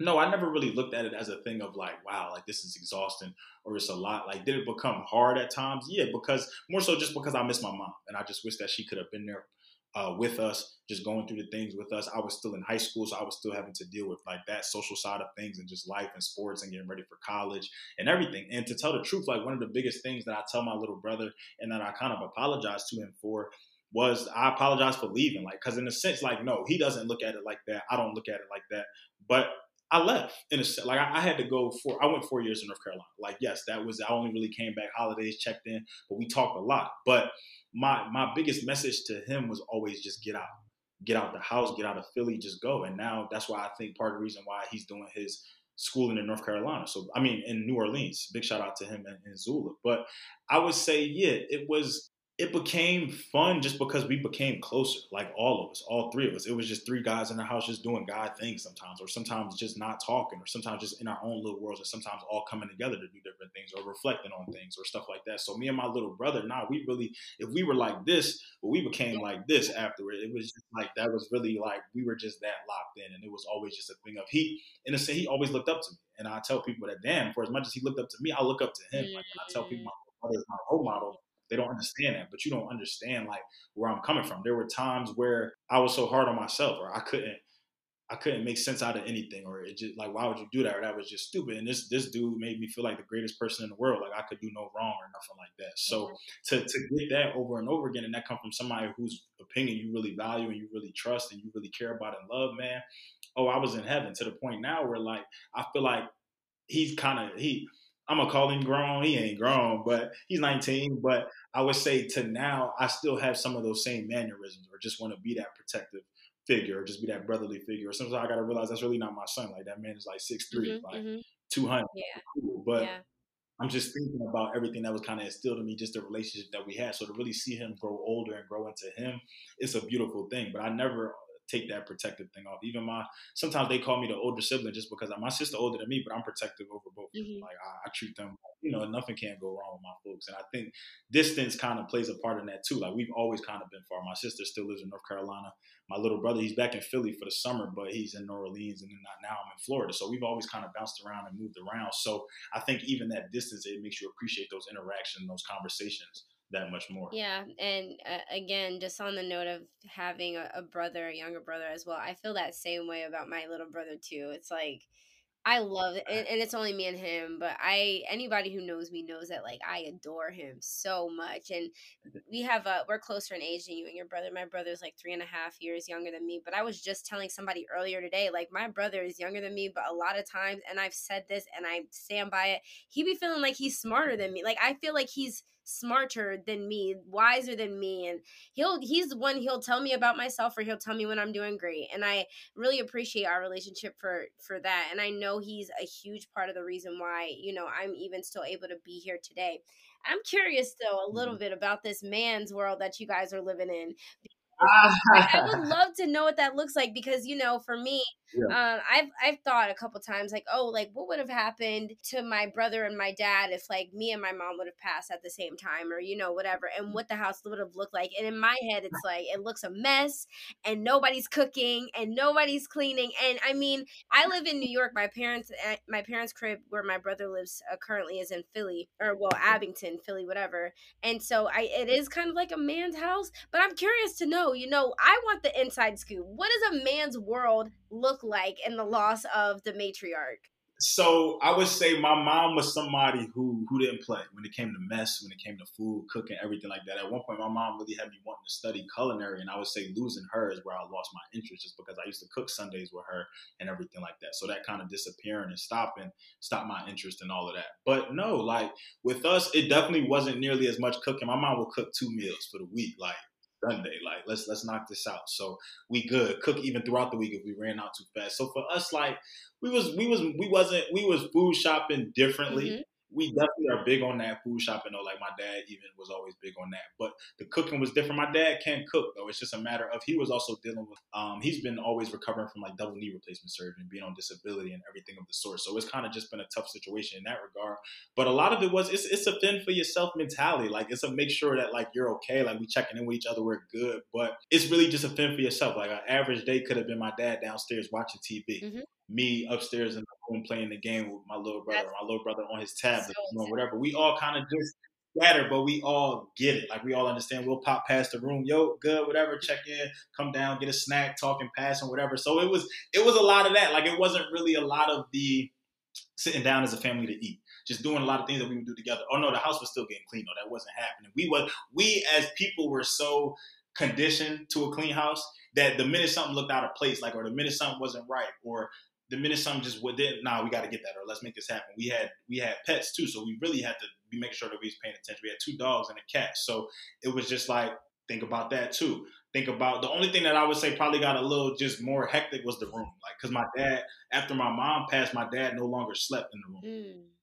No, I never really looked at it as a thing of like, wow, like this is exhausting or it's a lot. Like, did it become hard at times? Yeah, because more so just because I miss my mom and I just wish that she could have been there uh, with us, just going through the things with us. I was still in high school, so I was still having to deal with like that social side of things and just life and sports and getting ready for college and everything. And to tell the truth, like one of the biggest things that I tell my little brother and that I kind of apologize to him for was I apologize for leaving. Like, because in a sense, like, no, he doesn't look at it like that. I don't look at it like that. But I left in a sense like I had to go for I went four years in North Carolina. Like yes, that was I only really came back holidays, checked in, but we talked a lot. But my my biggest message to him was always just get out, get out the house, get out of Philly, just go. And now that's why I think part of the reason why he's doing his schooling in North Carolina. So I mean in New Orleans. Big shout out to him and, and Zula. But I would say yeah, it was it became fun just because we became closer, like all of us, all three of us. It was just three guys in the house just doing guy things sometimes, or sometimes just not talking, or sometimes just in our own little worlds, and sometimes all coming together to do different things or reflecting on things or stuff like that. So me and my little brother, nah, we really, if we were like this, well, we became like this afterward. It was just like that was really like we were just that locked in, and it was always just a thing of he, in a sense, he always looked up to me, and I tell people that damn, for as much as he looked up to me, I look up to him. Like when I tell people mm. my brother is my role model they don't understand that, but you don't understand like where I'm coming from. There were times where I was so hard on myself, or I couldn't, I couldn't make sense out of anything, or it just like, why would you do that? Or that was just stupid. And this this dude made me feel like the greatest person in the world. Like I could do no wrong or nothing like that. So mm-hmm. to to get that over and over again, and that come from somebody whose opinion you really value and you really trust and you really care about and love, man. Oh, I was in heaven to the point now where like I feel like he's kind of he I'm gonna call him grown. He ain't grown, but he's 19. But I would say to now, I still have some of those same mannerisms, or just want to be that protective figure, or just be that brotherly figure. Or sometimes I gotta realize that's really not my son. Like that man is like six mm-hmm, like mm-hmm. 200. Yeah. Cool. But yeah. I'm just thinking about everything that was kind of instilled in me, just the relationship that we had. So to really see him grow older and grow into him, it's a beautiful thing. But I never take that protective thing off. Even my sometimes they call me the older sibling just because I'm, my sister older than me, but I'm protective over both. Mm-hmm. Like I, I, treat them, you know, nothing can go wrong with my folks. And I think distance kind of plays a part in that too. Like we've always kind of been far. My sister still lives in North Carolina. My little brother, he's back in Philly for the summer, but he's in New Orleans, and then now I'm in Florida. So we've always kind of bounced around and moved around. So I think even that distance, it makes you appreciate those interactions, those conversations that much more. Yeah, and uh, again, just on the note of having a, a brother, a younger brother as well, I feel that same way about my little brother too. It's like I love it, and, and it's only me and him. But I, anybody who knows me knows that like I adore him so much, and we have a we're closer in age than you and your brother. My brother's like three and a half years younger than me. But I was just telling somebody earlier today, like my brother is younger than me, but a lot of times, and I've said this and I stand by it, he be feeling like he's smarter than me. Like I feel like he's smarter than me, wiser than me, and he'll he's the one he'll tell me about myself or he'll tell me when I'm doing great. And I really appreciate our relationship for for that. And I know he's a huge part of the reason why, you know, I'm even still able to be here today. I'm curious though a little mm-hmm. bit about this man's world that you guys are living in. I would love to know what that looks like because you know, for me, yeah. um, I've I've thought a couple times like, oh, like what would have happened to my brother and my dad if like me and my mom would have passed at the same time, or you know, whatever, and what the house would have looked like. And in my head, it's like it looks a mess, and nobody's cooking, and nobody's cleaning. And I mean, I live in New York. My parents, eh, my parents' crib where my brother lives uh, currently is in Philly, or well, Abington, Philly, whatever. And so I, it is kind of like a man's house. But I'm curious to know Oh, you know, I want the inside scoop. What does a man's world look like in the loss of the matriarch? So I would say my mom was somebody who who didn't play when it came to mess, when it came to food, cooking, everything like that. At one point, my mom really had me wanting to study culinary, and I would say losing her is where I lost my interest, just because I used to cook Sundays with her and everything like that. So that kind of disappearing and stopping stopped my interest in all of that. But no, like with us, it definitely wasn't nearly as much cooking. My mom would cook two meals for the week, like Sunday. Like let's let's knock this out. So we good. Cook even throughout the week if we ran out too fast. So for us, like we was we was we wasn't we was food shopping differently. Mm-hmm we definitely are big on that food shopping though. Like my dad even was always big on that. But the cooking was different. My dad can't cook though. It's just a matter of he was also dealing with um he's been always recovering from like double knee replacement surgery and being on disability and everything of the sort. So it's kind of just been a tough situation in that regard. But a lot of it was it's it's a fend for yourself mentality. Like it's a make sure that like you're okay. Like we checking in with each other, we're good. But it's really just a fend for yourself. Like an average day could have been my dad downstairs watching TV. Mm-hmm me upstairs in the room playing the game with my little brother, That's my little brother on his tablet, so whatever. We all kind of just scatter, but we all get it. Like we all understand. We'll pop past the room, yo, good, whatever. Check in, come down, get a snack, talking, passing, whatever. So it was it was a lot of that. Like it wasn't really a lot of the sitting down as a family to eat. Just doing a lot of things that we would do together. Oh no, the house was still getting clean. No, that wasn't happening. We was we as people were so conditioned to a clean house that the minute something looked out of place, like or the minute something wasn't right, or the minute something just didn't, nah, we got to get that or let's make this happen. We had we had pets too, so we really had to be making sure that we was paying attention. We had two dogs and a cat, so it was just like think about that too. Think about the only thing that I would say probably got a little just more hectic was the room, like because my dad after my mom passed, my dad no longer slept in the room. Mm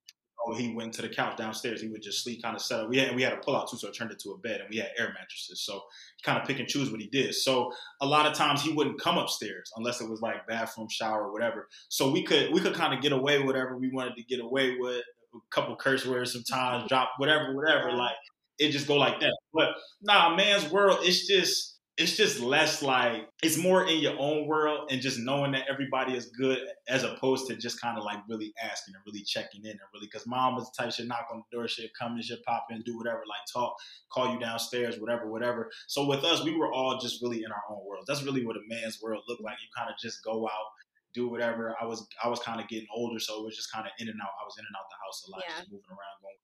oh, he went to the couch downstairs. He would just sleep, kind of set up. We had we had a pull out too, so it turned into a bed, and we had air mattresses. So he kind of pick and choose what he did. So a lot of times he wouldn't come upstairs unless it was like bathroom, shower, whatever. So we could we could kind of get away whatever we wanted to get away with. A couple curse words sometimes, drop whatever, whatever. Like it just go like that. But nah, man's world, it's just it's just less like it's more in your own world and just knowing that everybody is good as opposed to just kind of like really asking and really checking in and really because mom was the type shit knock on the door shit come and shit pop in do whatever like talk call you downstairs whatever whatever. So with us we were all just really in our own world. That's really what a man's world looked like. You kind of just go out do whatever. I was i was kind of getting older so it was just kind of in and out. I was in and out the house a lot yeah. just moving around going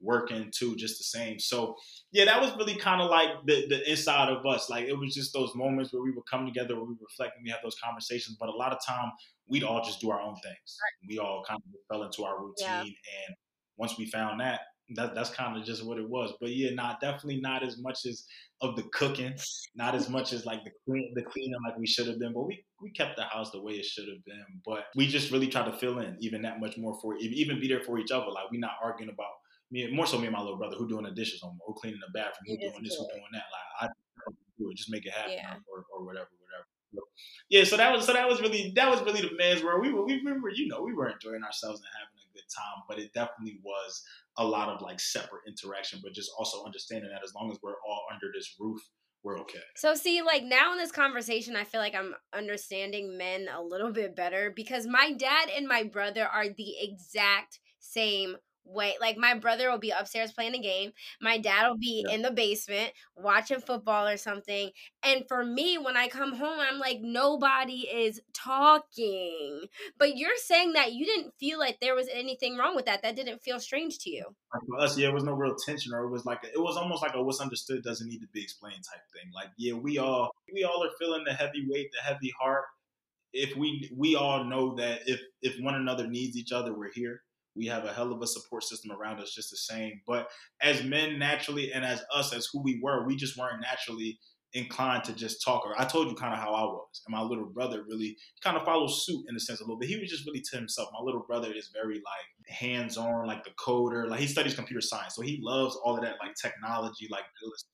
working too, just the same. So yeah, that was really kind of like the the inside of us. Like it was just those moments where we would come together, where we reflect and we have those conversations. But a lot of time we'd all just do our own things. We all kind of fell into our routine, yeah. and once we found that, that that's kind of just what it was. But yeah, not definitely not as much as of the cooking, not as much as like the clean, the cleaning like we should have been. But we we kept the house the way it should have been. But we just really tried to fill in even that much more for even be there for each other. Like we're not arguing about me more so me and my little brother who doing the dishes on who cleaning the bathroom, who doing this, who doing that. Like I do it, just make it happen yeah. or, or whatever, whatever. Yeah, so that was so that was really that was really the man's world. We were we, we were you know we were enjoying ourselves and having a good time, but it definitely was a lot of like separate interaction, but just also understanding that as long as we're all under this roof, we're okay. So see, like now in this conversation, I feel like I'm understanding men a little bit better because my dad and my brother are the exact same wait. Like my brother will be upstairs playing a game. My dad will be Yeah. in the basement watching football or something. And for me, when I come home, I'm like, nobody is talking. But you're saying that you didn't feel like there was anything wrong with that. That didn't feel strange to you. Like for us, yeah, it was no real tension, or it was like a, it was almost like a what's understood doesn't need to be explained type thing. Like, yeah, we mm. all we all are feeling the heavy weight, the heavy heart. If we we all know that if if one another needs each other, we're here. We have a hell of a support system around us, just the same. But as men, naturally, and as us, as who we were, we just weren't naturally inclined to just talk. Or I told you kind of how I was, and my little brother really kind of follows suit in a sense a little bit. He was just really to himself. My little brother is very like hands on, like the coder. Like he studies computer science, so he loves all of that like technology, like.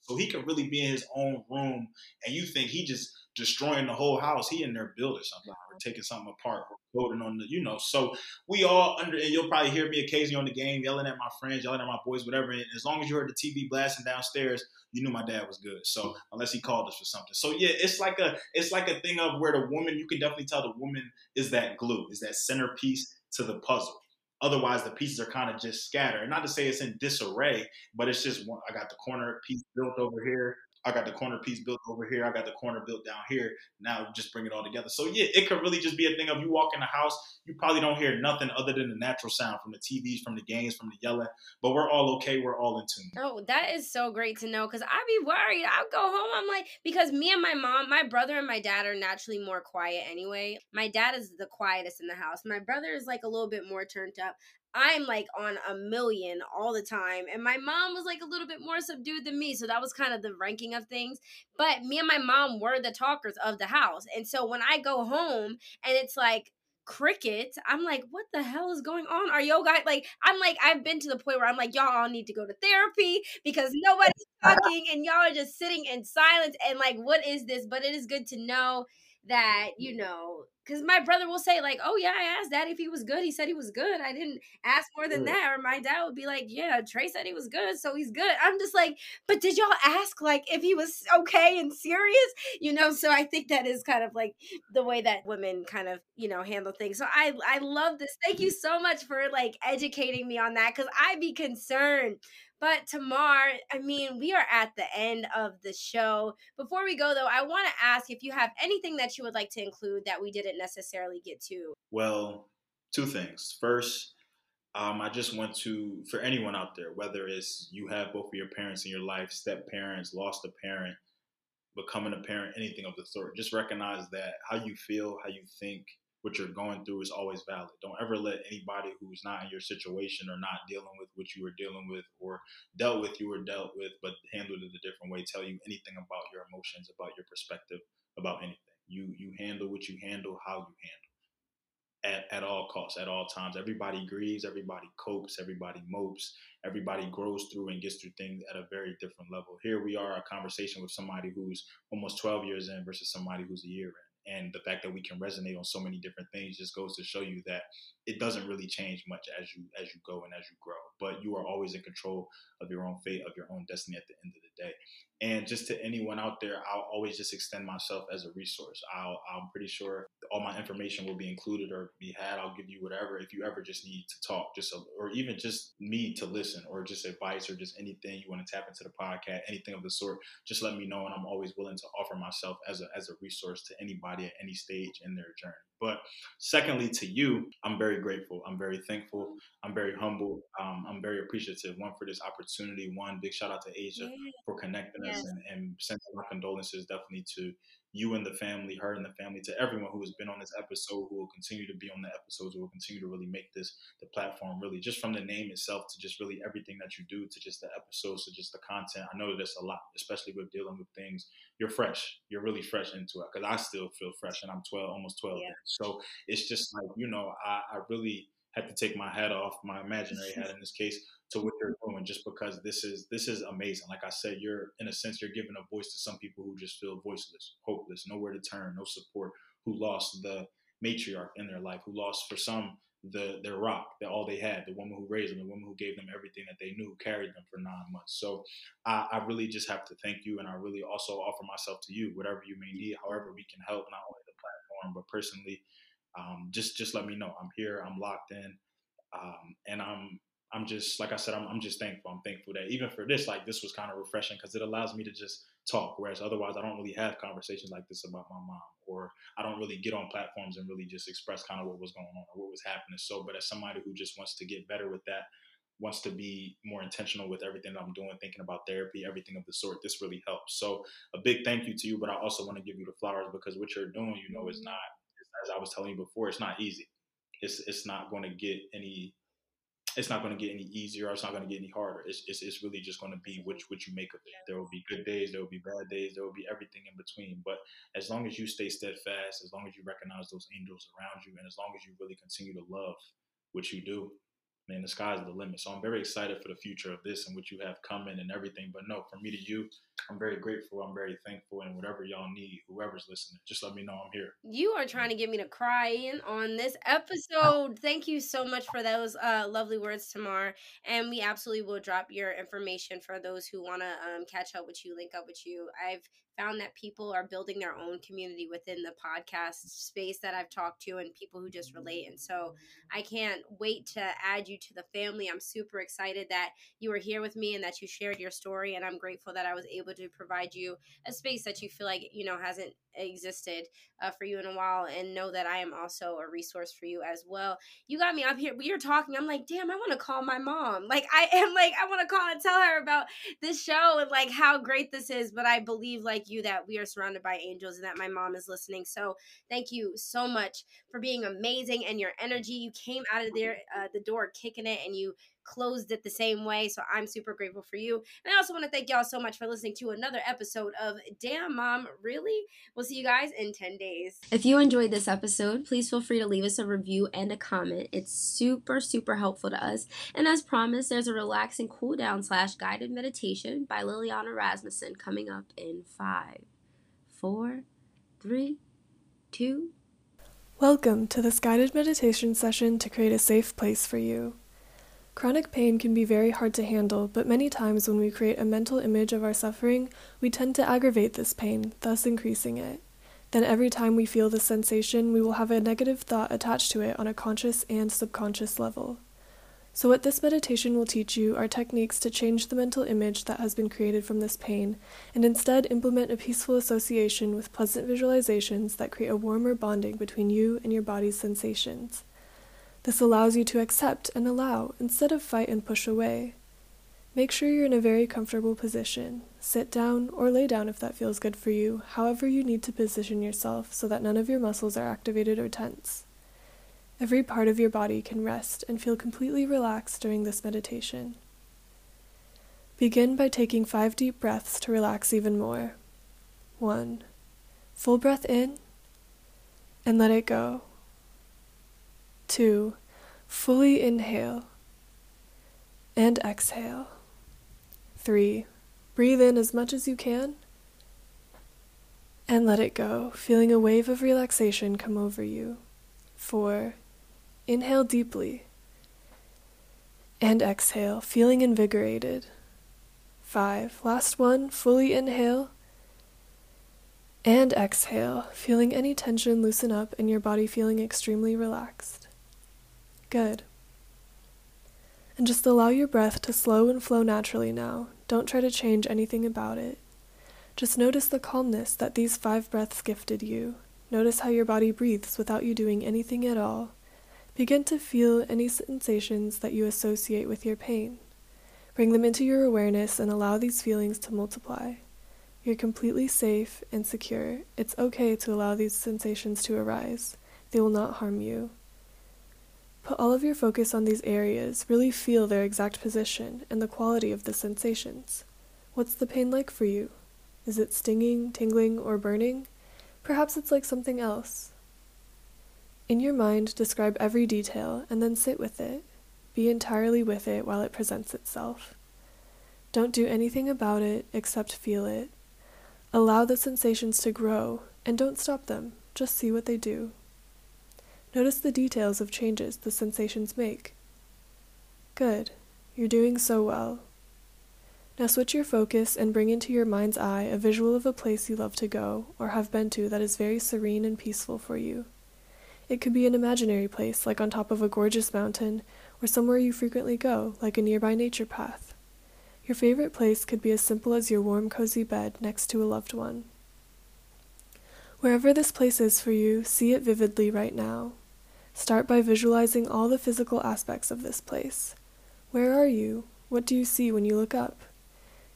So he could really be in his own room, and you think he just destroying the whole house. He in there building something or taking something apart or coding on the, you know. So we all under, and you'll probably hear me occasionally on the game yelling at my friends, yelling at my boys, whatever. And as long as you heard the TV blasting downstairs, you knew my dad was good. So unless he called us for something, so yeah, it's like a it's like a thing of where the woman you can definitely tell the woman is that glue, is that centerpiece to the puzzle. Otherwise, the pieces are kind of just scattered. Not to say it's in disarray, but it's just one. I got the corner piece built over here. I got the corner piece built over here. I got the corner built down here. Now just bring it all together. So yeah, it could really just be a thing of you walk in the house, you probably don't hear nothing other than the natural sound from the TVs, from the games, from the yelling. But we're all okay. We're all in tune. Oh, that is so great to know because I'd be worried. I'll go home. I'm like, because me and my mom, my brother and my dad are naturally more quiet anyway. My dad is the quietest in the house. My brother is like a little bit more turned up. I'm like on a million all the time. And my mom was like a little bit more subdued than me. So that was kind of the ranking of things. But me and my mom were the talkers of the house. And so when I go home and it's like, cricket i'm like what the hell is going on are y'all guys like i'm like i've been to the point where i'm like y'all all need to go to therapy because nobody's talking and y'all are just sitting in silence and like what is this but it is good to know that you know because my brother will say like oh yeah i asked dad if he was good he said he was good i didn't ask more than Yeah. that or my dad would be like yeah trey said he was good so he's good i'm just like but did y'all ask like if he was okay and serious you know so i think that is kind of like the way that women kind of you know handle things so i i love this thank you so much for like educating me on that because i'd be concerned but Tamar, I mean, we are at the end of the show. Before we go, though, I want to ask if you have anything that you would like to include that we didn't necessarily get to. Well, two things. First, um, I just want to, for anyone out there, whether it's you have both of your parents in your life, step parents, lost a parent, becoming a parent, anything of the sort, just recognize that how you feel, how you think, what you're going through is always valid. Don't ever let anybody who's not in your situation or not dealing with what you were dealing with or dealt with you were dealt with, but handled it a different way, tell you anything about your emotions, about your perspective, about anything. You you handle what you handle, how you handle at, at all costs, at all times. Everybody grieves, everybody copes, everybody mopes, everybody grows through and gets through things at a very different level. Here we are, a conversation with somebody who's almost 12 years in versus somebody who's a year in. And the fact that we can resonate on so many different things just goes to show you that it doesn't really change much as you as you go and as you grow. But you are always in control of your own fate, of your own destiny at the end of the day. And just to anyone out there, I'll always just extend myself as a resource. I'll, I'm pretty sure all my information will be included or be had. I'll give you whatever if you ever just need to talk, just a, or even just me to listen, or just advice, or just anything you want to tap into the podcast, anything of the sort. Just let me know, and I'm always willing to offer myself as a as a resource to anybody at any stage in their journey. But secondly, to you, I'm very grateful. I'm very thankful. I'm very humble. Um, I'm very appreciative. One for this opportunity. One big shout out to Asia Yeah. for connecting Yes. us and, and sending my condolences definitely to you and the family, her and the family, to everyone who has been on this episode, who will continue to be on the episodes, who will continue to really make this the platform really just from the name itself to just really everything that you do to just the episodes to just the content. I know that's a lot, especially with dealing with things. You're fresh. You're really fresh into it because I still feel fresh and I'm 12, almost 12. Yeah. So it's just like, you know, I, I really had to take my hat off, my imaginary hat in this case, to what you're doing just because this is this is amazing. Like I said, you're in a sense you're giving a voice to some people who just feel voiceless, hopeless, nowhere to turn, no support, who lost the matriarch in their life, who lost for some the their rock, that all they had, the woman who raised them, the woman who gave them everything that they knew, carried them for nine months. So I, I really just have to thank you, and I really also offer myself to you, whatever you may need, however we can help, not only the platform but personally. Um, just just let me know. I'm here. I'm locked in, um, and I'm I'm just like I said, I'm, I'm just thankful. I'm thankful that even for this, like this was kind of refreshing because it allows me to just talk. Whereas otherwise, I don't really have conversations like this about my mom, or I don't really get on platforms and really just express kind of what was going on or what was happening. So, but as somebody who just wants to get better with that, wants to be more intentional with everything I'm doing, thinking about therapy, everything of the sort, this really helps. So, a big thank you to you. But I also want to give you the flowers because what you're doing, you know, is mm-hmm. not as I was telling you before, it's not easy. It's it's not going to get any it's not going to get any easier or it's not going to get any harder. It's, it's, it's really just going to be which what you make of it. There will be good days, there will be bad days, there will be everything in between. But as long as you stay steadfast, as long as you recognize those angels around you, and as long as you really continue to love what you do, man, the sky's the limit. So I'm very excited for the future of this and what you have coming and everything. But no, from me to you, I'm very grateful. I'm very thankful. And whatever y'all need, whoever's listening, just let me know I'm here. You are trying to get me to cry in on this episode. Thank you so much for those uh, lovely words, Tamar. And we absolutely will drop your information for those who want to um, catch up with you, link up with you. I've found that people are building their own community within the podcast space that I've talked to and people who just relate. And so I can't wait to add you to the family. I'm super excited that you were here with me and that you shared your story. And I'm grateful that I was able to provide you a space that you feel like, you know, hasn't existed uh, for you in a while and know that I am also a resource for you as well. You got me up here. We are talking. I'm like, damn, I want to call my mom. Like, I am like, I want to call and tell her about this show and like how great this is. But I believe, like you, that we are surrounded by angels and that my mom is listening. So thank you so much for being amazing and your energy. You came out of there, uh, the door kicking it, and you closed it the same way. So I'm super grateful for you. And I also want to thank y'all so much for listening to another episode of Damn Mom, Really? We'll see you guys in 10 days. If you enjoyed this episode, please feel free to leave us a review and a comment. It's super, super helpful to us. And as promised, there's a relaxing cool down slash guided meditation by Liliana Rasmussen coming up in five, four, three, two. Welcome to this guided meditation session to create a safe place for you. Chronic pain can be very hard to handle, but many times when we create a mental image of our suffering, we tend to aggravate this pain, thus increasing it. Then every time we feel the sensation, we will have a negative thought attached to it on a conscious and subconscious level. So, what this meditation will teach you are techniques to change the mental image that has been created from this pain, and instead implement a peaceful association with pleasant visualizations that create a warmer bonding between you and your body's sensations. This allows you to accept and allow instead of fight and push away. Make sure you're in a very comfortable position. Sit down or lay down if that feels good for you, however, you need to position yourself so that none of your muscles are activated or tense. Every part of your body can rest and feel completely relaxed during this meditation. Begin by taking five deep breaths to relax even more. One, full breath in and let it go. Two, fully inhale and exhale. Three, breathe in as much as you can and let it go, feeling a wave of relaxation come over you. Four, inhale deeply and exhale, feeling invigorated. Five, last one, fully inhale and exhale, feeling any tension loosen up and your body feeling extremely relaxed. Good. And just allow your breath to slow and flow naturally now. Don't try to change anything about it. Just notice the calmness that these five breaths gifted you. Notice how your body breathes without you doing anything at all. Begin to feel any sensations that you associate with your pain. Bring them into your awareness and allow these feelings to multiply. You're completely safe and secure. It's okay to allow these sensations to arise. They will not harm you. Put all of your focus on these areas, really feel their exact position and the quality of the sensations. What's the pain like for you? Is it stinging, tingling, or burning? Perhaps it's like something else. In your mind, describe every detail and then sit with it. Be entirely with it while it presents itself. Don't do anything about it except feel it. Allow the sensations to grow and don't stop them, just see what they do. Notice the details of changes the sensations make. Good. You're doing so well. Now switch your focus and bring into your mind's eye a visual of a place you love to go or have been to that is very serene and peaceful for you. It could be an imaginary place, like on top of a gorgeous mountain, or somewhere you frequently go, like a nearby nature path. Your favorite place could be as simple as your warm, cozy bed next to a loved one. Wherever this place is for you, see it vividly right now. Start by visualizing all the physical aspects of this place. Where are you? What do you see when you look up?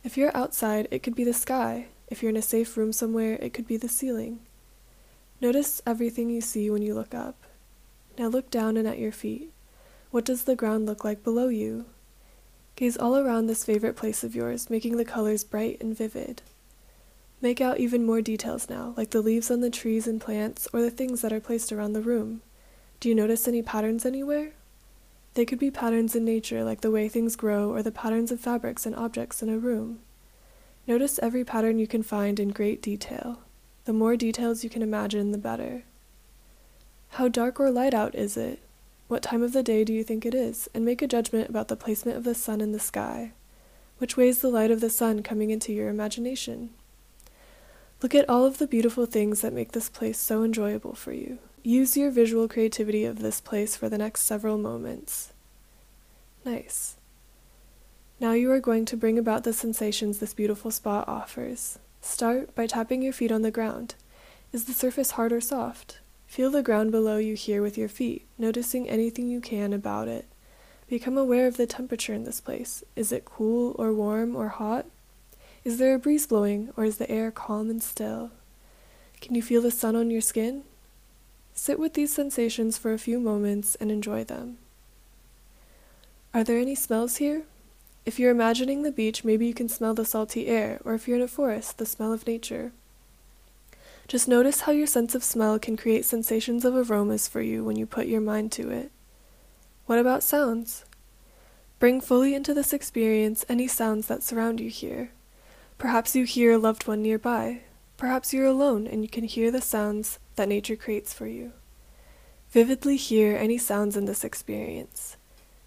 If you're outside, it could be the sky. If you're in a safe room somewhere, it could be the ceiling. Notice everything you see when you look up. Now look down and at your feet. What does the ground look like below you? Gaze all around this favorite place of yours, making the colors bright and vivid. Make out even more details now, like the leaves on the trees and plants, or the things that are placed around the room. Do you notice any patterns anywhere? They could be patterns in nature, like the way things grow, or the patterns of fabrics and objects in a room. Notice every pattern you can find in great detail. The more details you can imagine, the better. How dark or light out is it? What time of the day do you think it is? And make a judgment about the placement of the sun in the sky. Which way is the light of the sun coming into your imagination? Look at all of the beautiful things that make this place so enjoyable for you. Use your visual creativity of this place for the next several moments. Nice. Now you are going to bring about the sensations this beautiful spot offers. Start by tapping your feet on the ground. Is the surface hard or soft? Feel the ground below you here with your feet, noticing anything you can about it. Become aware of the temperature in this place. Is it cool or warm or hot? Is there a breeze blowing or is the air calm and still? Can you feel the sun on your skin? Sit with these sensations for a few moments and enjoy them. Are there any smells here? If you're imagining the beach, maybe you can smell the salty air, or if you're in a forest, the smell of nature. Just notice how your sense of smell can create sensations of aromas for you when you put your mind to it. What about sounds? Bring fully into this experience any sounds that surround you here. Perhaps you hear a loved one nearby. Perhaps you're alone and you can hear the sounds that nature creates for you. Vividly hear any sounds in this experience.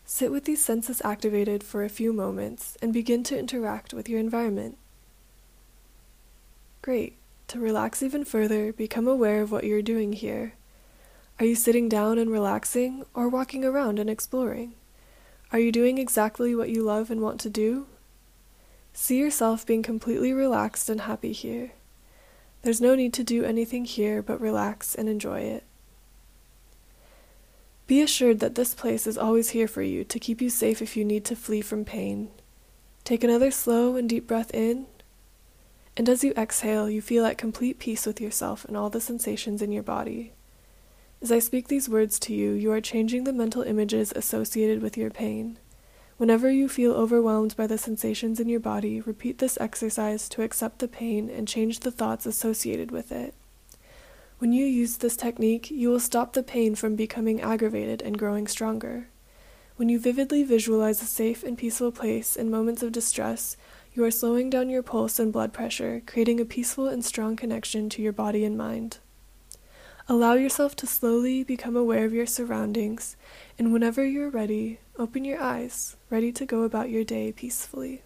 Sit with these senses activated for a few moments and begin to interact with your environment. Great. To relax even further, become aware of what you're doing here. Are you sitting down and relaxing, or walking around and exploring? Are you doing exactly what you love and want to do? See yourself being completely relaxed and happy here. There's no need to do anything here but relax and enjoy it. Be assured that this place is always here for you to keep you safe if you need to flee from pain. Take another slow and deep breath in and as you exhale, you feel at complete peace with yourself and all the sensations in your body. As I speak these words to you, you are changing the mental images associated with your pain. Whenever you feel overwhelmed by the sensations in your body, repeat this exercise to accept the pain and change the thoughts associated with it. When you use this technique, you will stop the pain from becoming aggravated and growing stronger. When you vividly visualize a safe and peaceful place in moments of distress, you are slowing down your pulse and blood pressure, creating a peaceful and strong connection to your body and mind. Allow yourself to slowly become aware of your surroundings, and whenever you're ready, open your eyes, ready to go about your day peacefully.